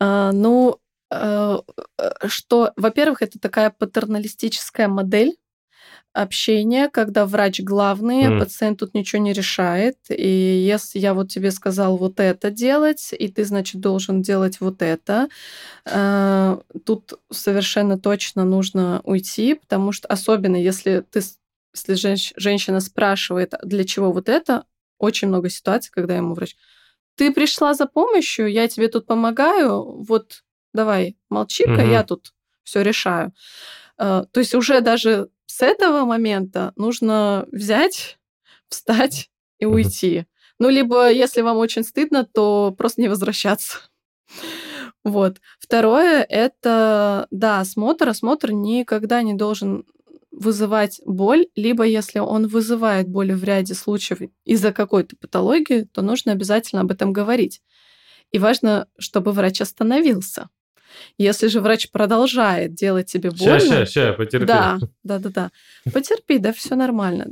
А, ну, э, э, что, во-первых, это такая патерналистическая модель, общение, когда врач главный, М. пациент тут ничего не решает. И если я вот тебе сказал вот это делать, и ты, значит, должен делать вот это, э, тут совершенно точно нужно уйти, потому что особенно если ты, если женщ- женщина спрашивает, для чего вот это, очень много ситуаций, когда ему врач, ты пришла за помощью, я тебе тут помогаю, вот давай, молчи-ка, Мгм. я тут все решаю. Э, То есть уже даже с этого момента нужно взять, встать и уйти. Ну, либо, если вам очень стыдно, то просто не возвращаться. *laughs* Вот. Второе – это, да, осмотр. Осмотр никогда не должен вызывать боль, либо если он вызывает боль в ряде случаев из-за какой-то патологии, то нужно обязательно об этом говорить. И важно, чтобы врач остановился. Если же врач продолжает делать тебе больно, Ща, ща, ща, потерпи. да, да, да, да. Потерпи, да, все нормально.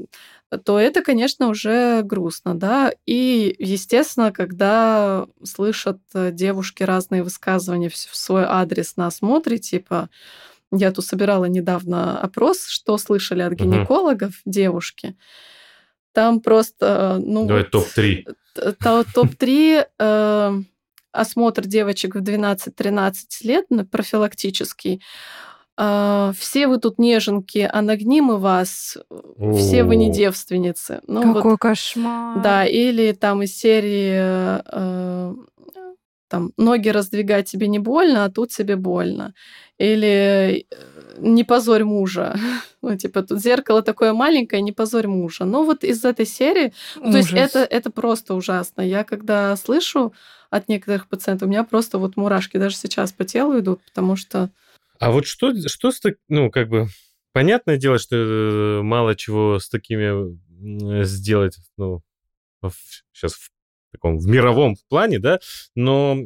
То это, конечно, уже грустно, да. И, естественно, когда слышат э, девушки разные высказывания в свой адрес на осмотре, типа, я тут собирала недавно опрос, что слышали от гинекологов девушки. Там просто, э, ну, Давай вот, топ-3. т- то- топ-3 э, осмотр девочек в 12-13 лет профилактический. А, все вы тут неженки, а нагним и вас, э, все вы не девственницы. Ну, вот, Какой кошмар. да, или там из серии э, там ноги раздвигать тебе не больно, а тут тебе больно. Или э, не позорь мужа. *laughs* Ну, типа, тут зеркало такое маленькое, не позорь мужа. Ну, вот из этой серии ну, То есть Ужас. это, это просто ужасно. Я когда слышу от некоторых пациентов, у меня просто вот мурашки даже сейчас по телу идут, потому что... А вот что, что с так, ну, как бы, понятное дело, что э, мало чего с такими м, сделать, ну, сейчас в таком, в мировом плане, да, но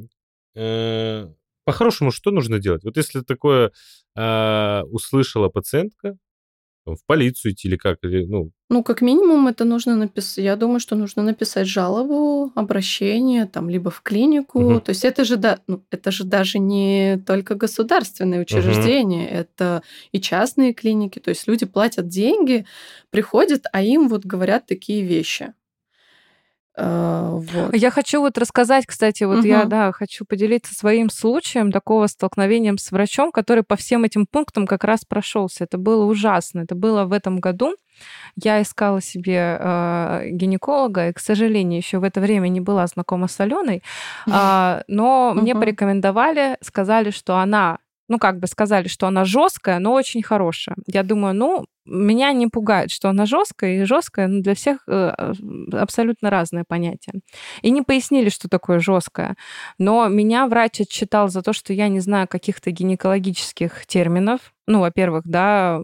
э, по-хорошему что нужно делать? Вот если такое э, услышала пациентка, в полицию идти или как, или, ну, Ну, как минимум, это нужно написать. Я думаю, что нужно написать жалобу, обращение, там, либо в клинику. Мгм. То есть это же, да, ну, это же даже не только государственные учреждения, это и частные клиники. То есть люди платят деньги, приходят, а им вот говорят такие вещи. Э, Вот. Я хочу вот рассказать, кстати, вот я, Мгм. да, хочу поделиться своим случаем такого столкновения с врачом, который по всем этим пунктам как раз прошелся. Это было ужасно. Это было в этом году. Я искала себе э, гинеколога, и, к сожалению, еще в это время не была знакома с Аленой, а, но мне порекомендовали, сказали, что она ну, как бы сказали, что она жесткая, но очень хорошая. Я думаю, ну, меня не пугает, что она жесткая, и жесткая ну, для всех э, абсолютно разное понятие. И не пояснили, что такое жесткое. Но меня врач отчитал за то, что я не знаю каких-то гинекологических терминов. Ну, во-первых, да,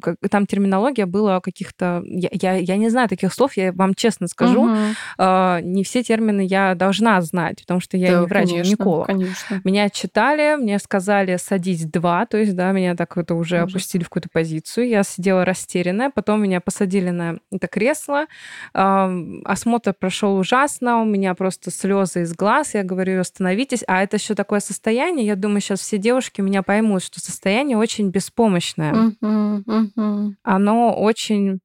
как- там терминология была каких-то... Я, я, я не знаю таких слов, я вам честно скажу. Мгм. А, не все термины я должна знать, потому что я Да, не врач-гинеколог. Конечно. Меня отчитали, мне сказали садись два, то есть, да, меня так это уже Ужас. опустили в какую-то позицию. Я сидела растерянная, потом меня посадили на это кресло. Ам, Осмотр прошел ужасно, у меня просто слезы из глаз. Я говорю, остановитесь. А это еще такое состояние, я думаю, сейчас все девушки меня поймут, что состояние очень беспомощное. Оно очень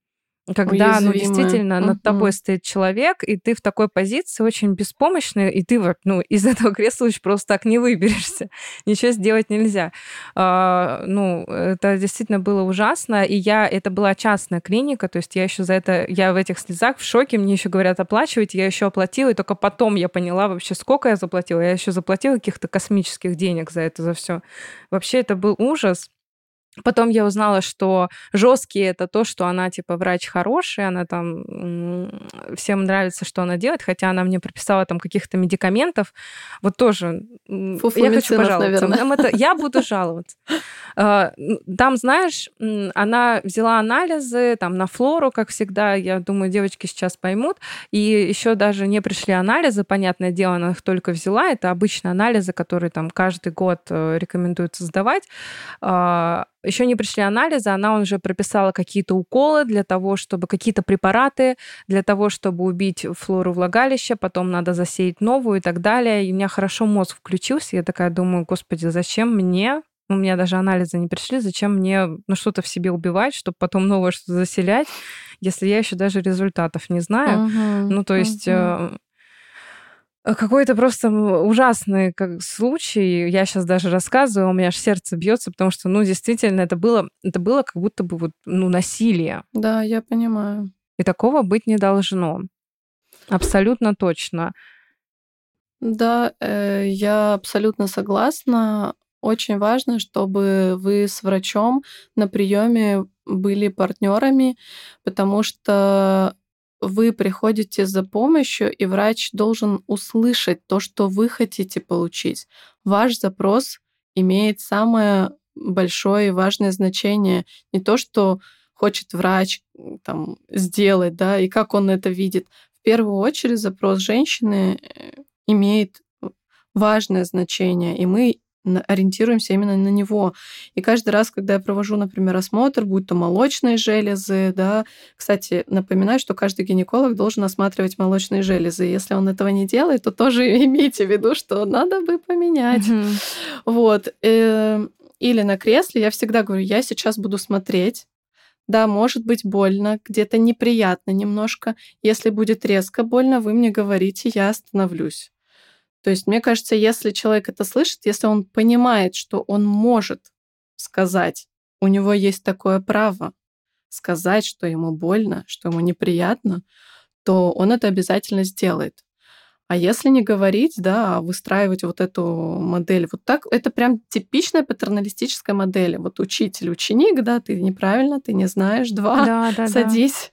когда, ну, действительно, над тобой стоит человек, и ты в такой позиции очень беспомощный, и ты вот, ну, из *laughs* этого кресла уж просто так не выберешься. Ничего сделать нельзя. А, ну, это действительно было ужасно, и я, это была частная клиника, то есть я еще за это, я в этих слезах в шоке, мне еще говорят оплачивайте, я еще оплатила, и только потом я поняла вообще, сколько я заплатила. Я еще заплатила каких-то космических денег за это, за все. Вообще это был ужас. Потом я узнала, что жесткий это то, что она типа врач хороший, она там всем нравится, что она делает, хотя она мне прописала там каких-то медикаментов. Вот тоже Фу-фу, я хочу пожаловаться. наверное. Это- я буду *laughs* жаловаться. А, Там, знаешь, она взяла анализы там на флору, как всегда. Я думаю, девочки сейчас поймут. И еще даже не пришли анализы, понятное дело, она их только взяла. Это обычные анализы, которые там каждый год э, рекомендуется сдавать. Еще не пришли анализы, она уже прописала какие-то уколы для того, чтобы какие-то препараты для того, чтобы убить флору влагалища, потом надо засеять новую и так далее. И у меня хорошо мозг включился. Я такая думаю, господи, зачем мне у меня даже анализы не пришли, зачем мне ну, что-то в себе убивать, чтобы потом новое что-то заселять, если я еще даже результатов не знаю. Uh-huh, ну, то есть uh-huh. Какой-то просто ужасный как, случай. Я сейчас даже рассказываю, у меня аж сердце бьется, потому что, ну, действительно, это было, это было как будто бы вот, ну, насилие. Да, я понимаю. И такого быть не должно. Абсолютно точно. Да, э, я абсолютно согласна. Очень важно, чтобы вы с врачом на приеме были партнерами, потому что вы приходите за помощью, и врач должен услышать то, что вы хотите получить. Ваш запрос имеет самое большое и важное значение. Не то, что хочет врач там, сделать, да, и как он это видит. В первую очередь запрос женщины э, имеет важное значение, и мы ориентируемся именно на него. И каждый раз, когда я провожу, например, осмотр, будь то молочные железы, да, кстати, напоминаю, что каждый гинеколог должен осматривать молочные железы. Если он этого не делает, то тоже *laughs* имейте в виду, что надо бы поменять. Mm-hmm. Вот. Э, или на кресле я всегда говорю, я сейчас буду смотреть, да, может быть больно, где-то неприятно немножко. Если будет резко больно, вы мне говорите, я остановлюсь. То есть, мне кажется, если человек это слышит, если он понимает, что он может сказать, у него есть такое право сказать, что ему больно, что ему неприятно, то он это обязательно сделает. А если не говорить, да, а выстраивать вот эту модель вот так, это прям типичная патерналистическая модель. Вот учитель, ученик, да, ты неправильно, ты не знаешь, два, да, да, садись.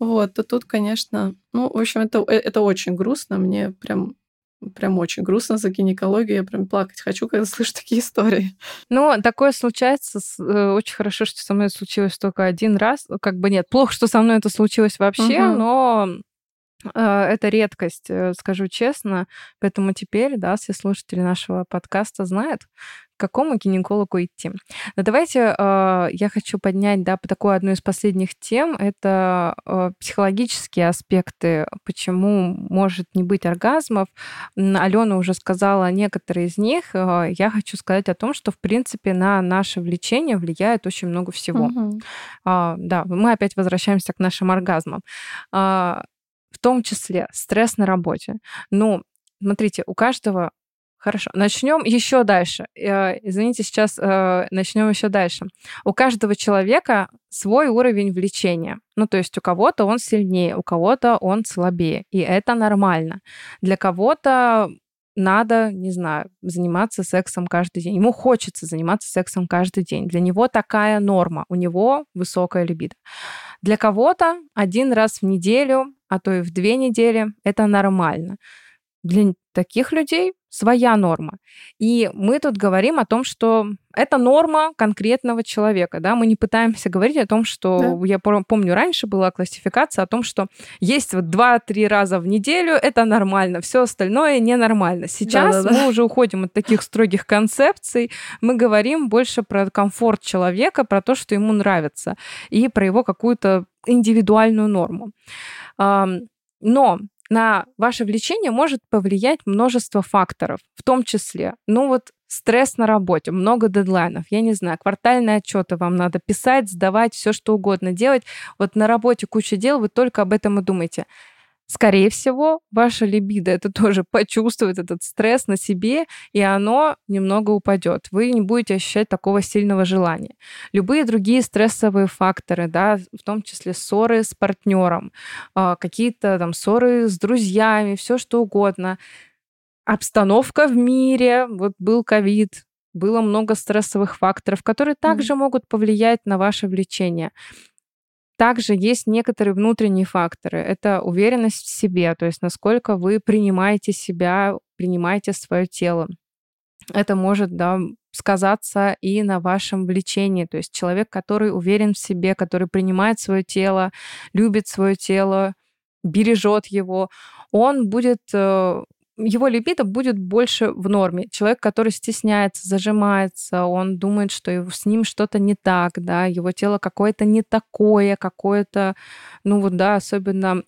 Да. Вот, то тут, конечно, ну, в общем, это, э, это очень грустно, мне прям прям очень грустно за гинекологию, я прям плакать хочу, когда *laughs* слышу такие истории. Ну, такое случается, э, очень хорошо, что со мной случилось только один раз, как бы нет, плохо, что со мной это случилось вообще, угу. но а, это редкость, э, скажу честно. Поэтому теперь, да, все слушатели нашего подкаста знают, к какому гинекологу идти. Но давайте э, я хочу поднять, да, по такой одной из последних тем. Это э, психологические аспекты, почему может не быть оргазмов. Алена уже сказала некоторые из них. Э, я хочу сказать о том, что, в принципе, на наше влечение влияет очень много всего. Угу. Э, да, мы опять возвращаемся к нашим оргазмам. Э, в том числе стресс на работе. Ну, смотрите, у каждого Хорошо. Начнем еще дальше. Э, извините, сейчас э, начнем еще дальше. У каждого человека свой уровень влечения. Ну, то есть у кого-то он сильнее, у кого-то он слабее. И это нормально. Для кого-то надо, не знаю, заниматься сексом каждый день. Ему хочется заниматься сексом каждый день. Для него такая норма. У него высокая либидо. Для кого-то один раз в неделю а то и в две недели, это нормально. Для таких людей своя норма. И мы тут говорим о том, что это норма конкретного человека. Да? Мы не пытаемся говорить о том, что... Да. Я помню, раньше была классификация о том, что есть вот 2-3 раза в неделю, это нормально, все остальное ненормально. Сейчас Да-да-да. мы уже уходим от таких строгих концепций, мы говорим больше про комфорт человека, про то, что ему нравится, и про его какую-то индивидуальную норму. Но на ваше влечение может повлиять множество факторов, в том числе, ну вот стресс на работе, много дедлайнов, я не знаю, квартальные отчеты вам надо писать, сдавать, все что угодно делать. Вот на работе куча дел, вы только об этом и думаете скорее всего, ваша либидо это тоже почувствует этот стресс на себе, и оно немного упадет. Вы не будете ощущать такого сильного желания. Любые другие стрессовые факторы, да, в том числе ссоры с партнером, а, какие-то там ссоры с друзьями, все что угодно. Обстановка в мире, вот был ковид, было много стрессовых факторов, которые также mm-hmm. могут повлиять на ваше влечение. Также есть некоторые внутренние факторы. Это уверенность в себе, то есть насколько вы принимаете себя, принимаете свое тело. Это может да, сказаться и на вашем влечении. То есть человек, который уверен в себе, который принимает свое тело, любит свое тело, бережет его, он будет э, его либидо будет больше в норме. Человек, который стесняется, зажимается, он думает, что с ним что-то не так, да, его тело какое-то не такое, какое-то, ну вот, да, особенно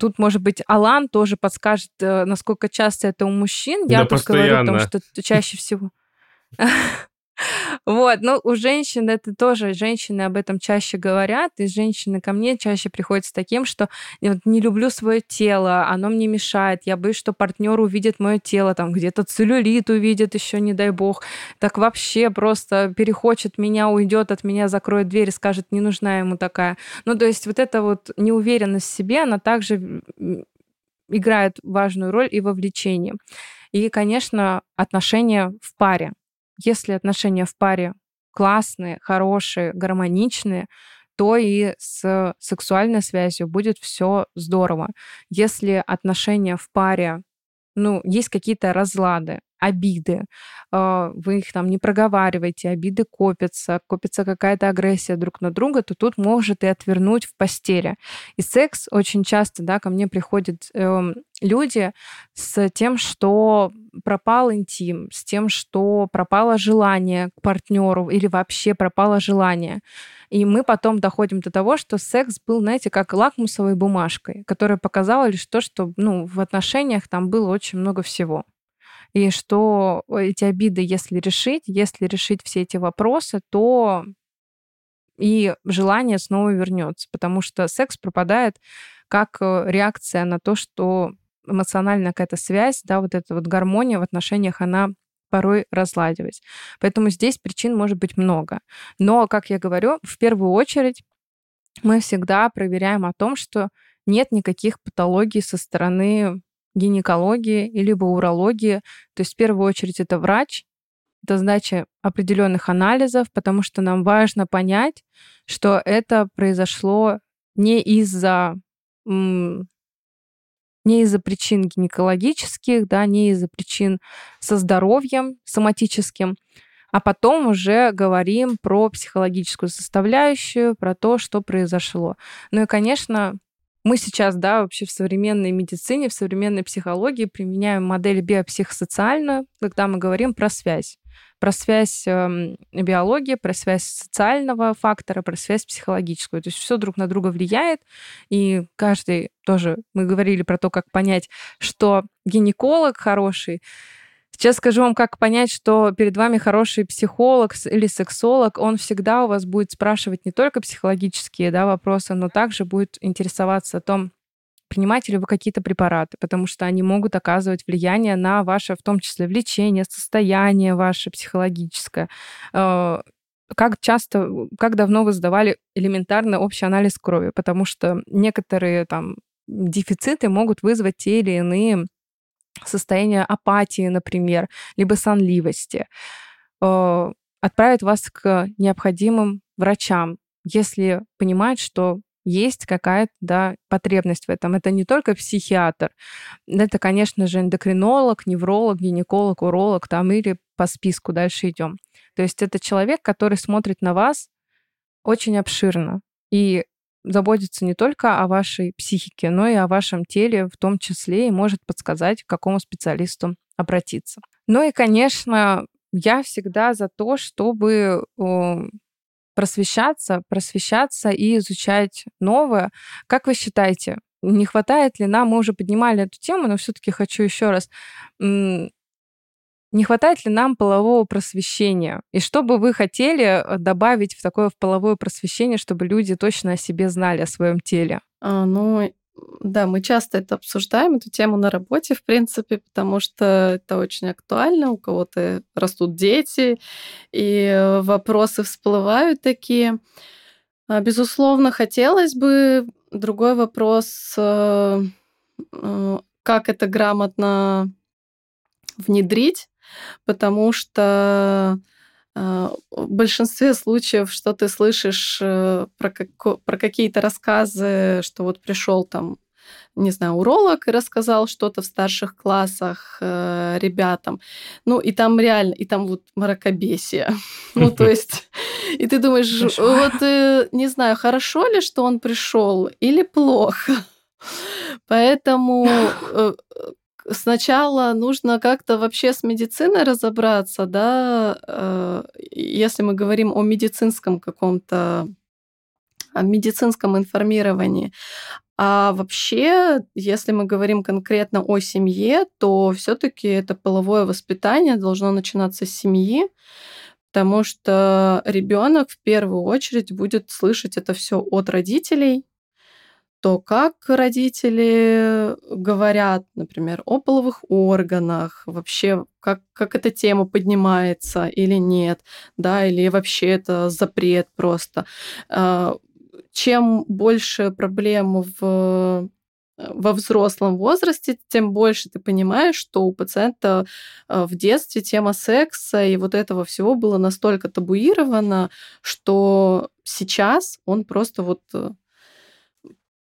тут, может быть, Алан тоже подскажет, э, насколько часто это у мужчин. Я да, тут постоянно. говорю, потому что чаще всего... *laughs* Вот, ну, у женщин это тоже, женщины об этом чаще говорят, и женщины ко мне чаще приходят с таким, что вот, не люблю свое тело, оно мне мешает, я боюсь, что партнер увидит мое тело, там где-то целлюлит увидит еще, не дай бог, так вообще просто перехочет меня, уйдет от меня, закроет дверь и скажет, не нужна ему такая. Ну, то есть вот эта вот неуверенность в себе, она также играет важную роль и вовлечение. И, конечно, отношения в паре. Если отношения в паре классные, хорошие, гармоничные, то и с сексуальной связью будет все здорово. Если отношения в паре, ну, есть какие-то разлады, обиды, а, вы их там не проговариваете, обиды копятся, копится какая-то агрессия друг на друга, то тут может и отвернуть в постели. И секс очень часто, да, ко мне приходят э, люди с тем, что пропал интим, с тем, что пропало желание к партнеру или вообще пропало желание. И мы потом доходим до того, что секс был, знаете, как лакмусовой бумажкой, которая показала лишь то, что ну, в отношениях там было очень много всего и что эти обиды, если решить, если решить все эти вопросы, то и желание снова вернется, потому что секс пропадает как э, реакция на то, что эмоциональная какая-то связь, да, вот эта вот гармония в отношениях, она порой разладилась. Поэтому здесь причин может быть много. Но, как я говорю, в первую очередь мы всегда проверяем о том, что нет никаких патологий со стороны гинекологии или урологии. То есть в первую очередь это врач, это сдача определенных анализов, потому что нам важно понять, что это произошло не из-за не из-за причин гинекологических, да, не из-за причин со здоровьем соматическим, а потом уже говорим про психологическую составляющую, про то, что произошло. Ну и, конечно, мы сейчас, да, вообще в современной медицине, в современной психологии применяем модель биопсихосоциальную, когда мы говорим про связь про связь э, биологии, про связь социального фактора, про связь психологическую. То есть все друг на друга влияет, и каждый тоже, мы говорили про то, как понять, что гинеколог хороший, Сейчас скажу вам, как понять, что перед вами хороший психолог или сексолог. Он всегда у вас будет спрашивать не только психологические да, вопросы, но также будет интересоваться о том, принимаете ли вы какие-то препараты, потому что они могут оказывать влияние на ваше, в том числе, влечение, состояние ваше психологическое. Э, как часто, как давно вы сдавали элементарный общий анализ крови, потому что некоторые там дефициты могут вызвать те или иные состояние апатии, например, либо сонливости, э, отправит вас к необходимым врачам, если понимает, что есть какая-то да, потребность в этом. Это не только психиатр, это, конечно же, эндокринолог, невролог, гинеколог, уролог там или по списку дальше идем. То есть это человек, который смотрит на вас очень обширно. И заботится не только о вашей психике, но и о вашем теле в том числе и может подсказать, к какому специалисту обратиться. Ну и, конечно, я всегда за то, чтобы просвещаться, просвещаться и изучать новое. Как вы считаете, не хватает ли нам, мы уже поднимали эту тему, но все-таки хочу еще раз, не хватает ли нам полового просвещения? И что бы вы хотели э, добавить в такое в половое просвещение, чтобы люди точно о себе знали, о своем теле? А, ну, да, мы часто это обсуждаем, эту тему на работе, в принципе, потому что это очень актуально. У кого-то растут дети, и вопросы всплывают такие. А, безусловно, хотелось бы. Другой вопрос, э, э, как это грамотно внедрить потому что а, в большинстве случаев, что ты слышишь э, про, как, про какие-то рассказы, что вот пришел там не знаю, уролог и рассказал что-то в старших классах э, ребятам. Ну, и там реально, и там вот мракобесие. *laughs* Ну, то есть, и ты думаешь, вот, э, не знаю, хорошо ли, что он пришел или плохо. *laughs* Поэтому э, сначала нужно как-то вообще с медициной разобраться, да, э, если мы говорим о медицинском каком-то о медицинском информировании. А вообще, если мы говорим конкретно о семье, то все-таки это половое воспитание должно начинаться с семьи, потому что ребенок в первую очередь будет слышать это все от родителей, то как родители говорят, например, о половых органах, вообще как, как эта тема поднимается или нет, да, или вообще это запрет просто. А, чем больше проблем в во взрослом возрасте, тем больше ты понимаешь, что у пациента э, в детстве тема секса и вот этого всего было настолько табуировано, что сейчас он просто вот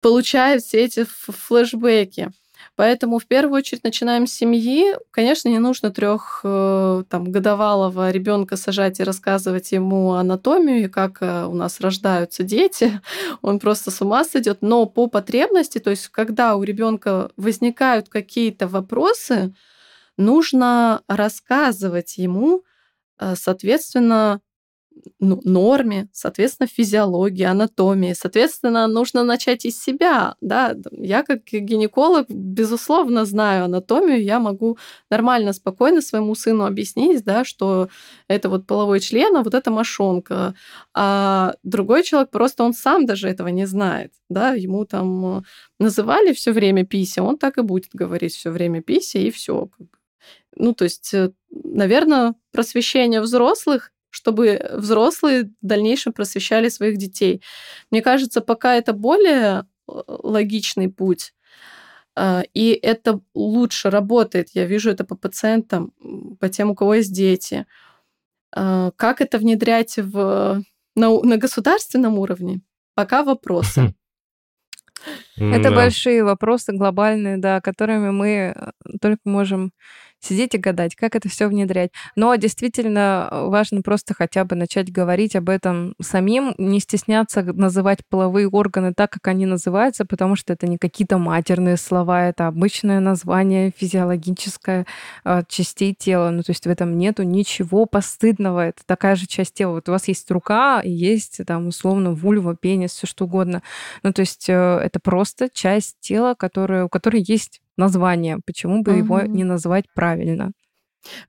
получает все эти флешбеки. Поэтому в первую очередь начинаем с семьи. Конечно, не нужно трех э, там годовалого ребенка сажать и рассказывать ему анатомию и как э, у нас рождаются дети. *laughs* Он просто с ума сойдет. Но по потребности, то есть когда у ребенка возникают какие-то вопросы, нужно рассказывать ему, э, соответственно, ну, норме, соответственно, физиологии, анатомии. Соответственно, нужно начать из себя. Да? Я как гинеколог, безусловно, знаю анатомию, я могу нормально, спокойно своему сыну объяснить, да, что это вот половой член, а вот это мошонка. А другой человек просто он сам даже этого не знает. Да? Ему там называли все время пися, он так и будет говорить все время пися, и все. Ну, то есть, э, наверное, просвещение взрослых чтобы взрослые в дальнейшем просвещали своих детей. Мне кажется, пока это более э, логичный путь, э, и это лучше работает. Я вижу это по пациентам, по тем, у кого есть дети. Э, как это внедрять в, на, на государственном уровне? Пока вопросы. Это большие вопросы глобальные, да, которыми мы только можем сидеть и гадать, как это все внедрять. Но действительно э, важно просто хотя бы начать говорить об этом самим, не стесняться называть половые органы так, как они называются, потому что это не какие-то матерные слова, это обычное название физиологическое э, частей тела. Ну, то есть в этом нету ничего постыдного. Это такая же часть тела. Вот у вас есть рука, есть там условно вульва, пенис, все что угодно. Ну, то есть э, это просто часть тела, которая, у которой есть название. Почему бы угу. его не назвать правильно?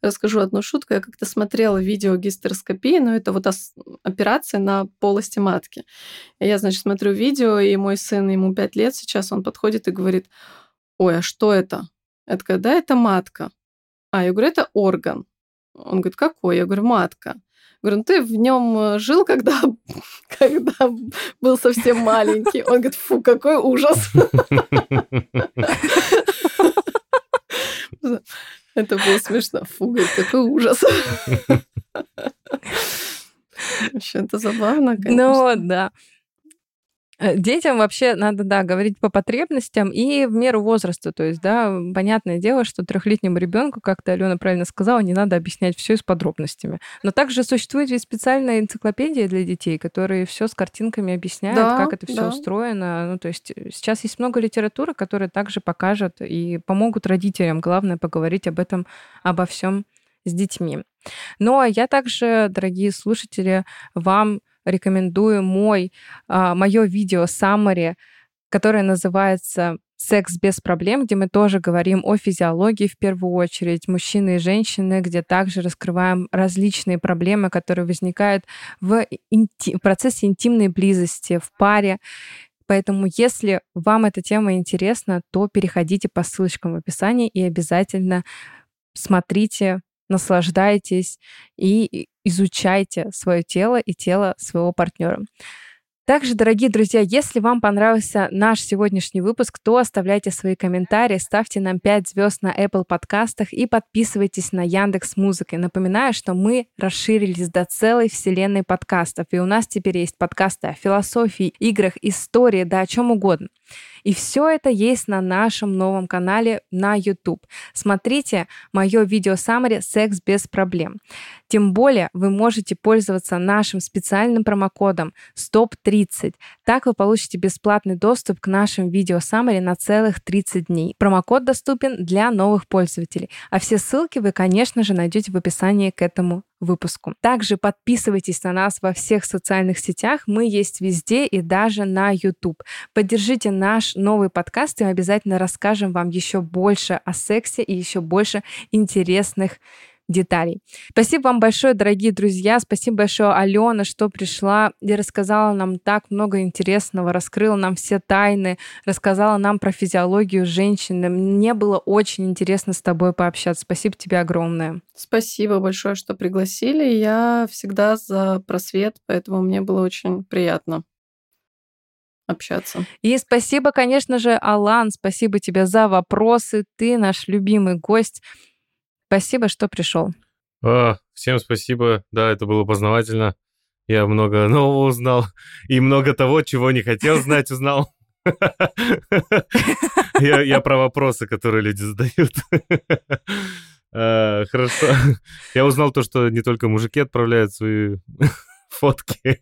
Расскажу одну шутку. Я как-то смотрела видео гистероскопии, но это вот операция на полости матки. Я, значит, смотрю видео, и мой сын, ему 5 лет сейчас, он подходит и говорит, ой, а что это? Это когда это матка. А, я говорю, это орган. Он говорит, какой? Я говорю, матка. Говорю, ну ты в нем э, жил, когда, *laughs* когда был совсем маленький. Он говорит, фу, какой ужас. *laughs* Это было смешно. Фу, говорит, какой ужас. *laughs* Вообще, это забавно, конечно. Ну, да. Э, детям вообще надо, да, говорить по потребностям и в меру возраста. То есть, да, понятное дело, что трехлетнему ребенку, как то Алена правильно сказала, не надо объяснять все с подробностями. Но также существует ведь специальная энциклопедия для детей, которые все с картинками объясняют, да, как это все да. устроено. Ну, то есть э, сейчас есть много литературы, которая также покажет и помогут родителям. Главное поговорить об этом, обо всем с детьми. Ну, а я также, дорогие слушатели, вам рекомендую мой, а, мое видео summary, которое называется «Секс без проблем», где мы тоже говорим о физиологии в первую очередь, мужчины и женщины, где также раскрываем различные проблемы, которые возникают в, инти- в процессе интимной близости, в паре. Поэтому, если вам эта тема интересна, то переходите по ссылочкам в описании и обязательно смотрите наслаждайтесь и изучайте свое тело и тело своего партнера. Также, дорогие друзья, если вам понравился наш сегодняшний выпуск, то оставляйте свои комментарии, ставьте нам 5 звезд на Apple подкастах и подписывайтесь на Яндекс Музыкой. Напоминаю, что мы расширились до целой вселенной подкастов, и у нас теперь есть подкасты о философии, играх, истории, да о чем угодно. И все это есть на нашем новом канале на YouTube. Смотрите мое видео summary «Секс без проблем». Тем более вы можете пользоваться нашим специальным промокодом STOP30. Так вы получите бесплатный доступ к нашим видео summary на целых 30 дней. Промокод доступен для новых пользователей. А все ссылки вы, конечно же, найдете в описании к этому выпуску. Также подписывайтесь на нас во всех социальных сетях. Мы есть везде и даже на YouTube. Поддержите наш новый подкаст, и мы обязательно расскажем вам еще больше о сексе и еще больше интересных деталей. Спасибо вам большое, дорогие друзья. Спасибо большое, Алена, что пришла и рассказала нам так много интересного, раскрыла нам все тайны, рассказала нам про физиологию женщины. Мне было очень интересно с тобой пообщаться. Спасибо тебе огромное. Спасибо большое, что пригласили. Я всегда за просвет, поэтому мне было очень приятно общаться. И спасибо, конечно же, Алан, спасибо тебе за вопросы. Ты наш любимый гость. Спасибо, что пришел. А, всем спасибо. Да, это было познавательно. Я много *laughs* нового узнал. И много того, чего не хотел знать, узнал. *laughs* Я, про вопросы, которые люди задают. *laughs* А, хорошо. Я узнал то, что не только мужики отправляют свои фотки.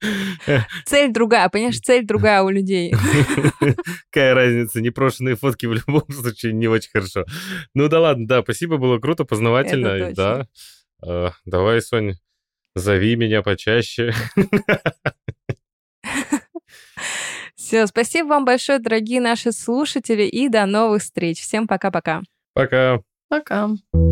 *laughs* Цель другая, понимаешь, цель другая у людей. *laughs* Какая разница, непрошенные фотки в любом *laughs* случае не очень хорошо. Ну да ладно, да, спасибо, было круто, познавательно. Да, а, давай, Соня, зови меня почаще. Все, спасибо вам большое, дорогие наши слушатели, и до новых встреч. Всем пока-пока. Пока. Пока. пока.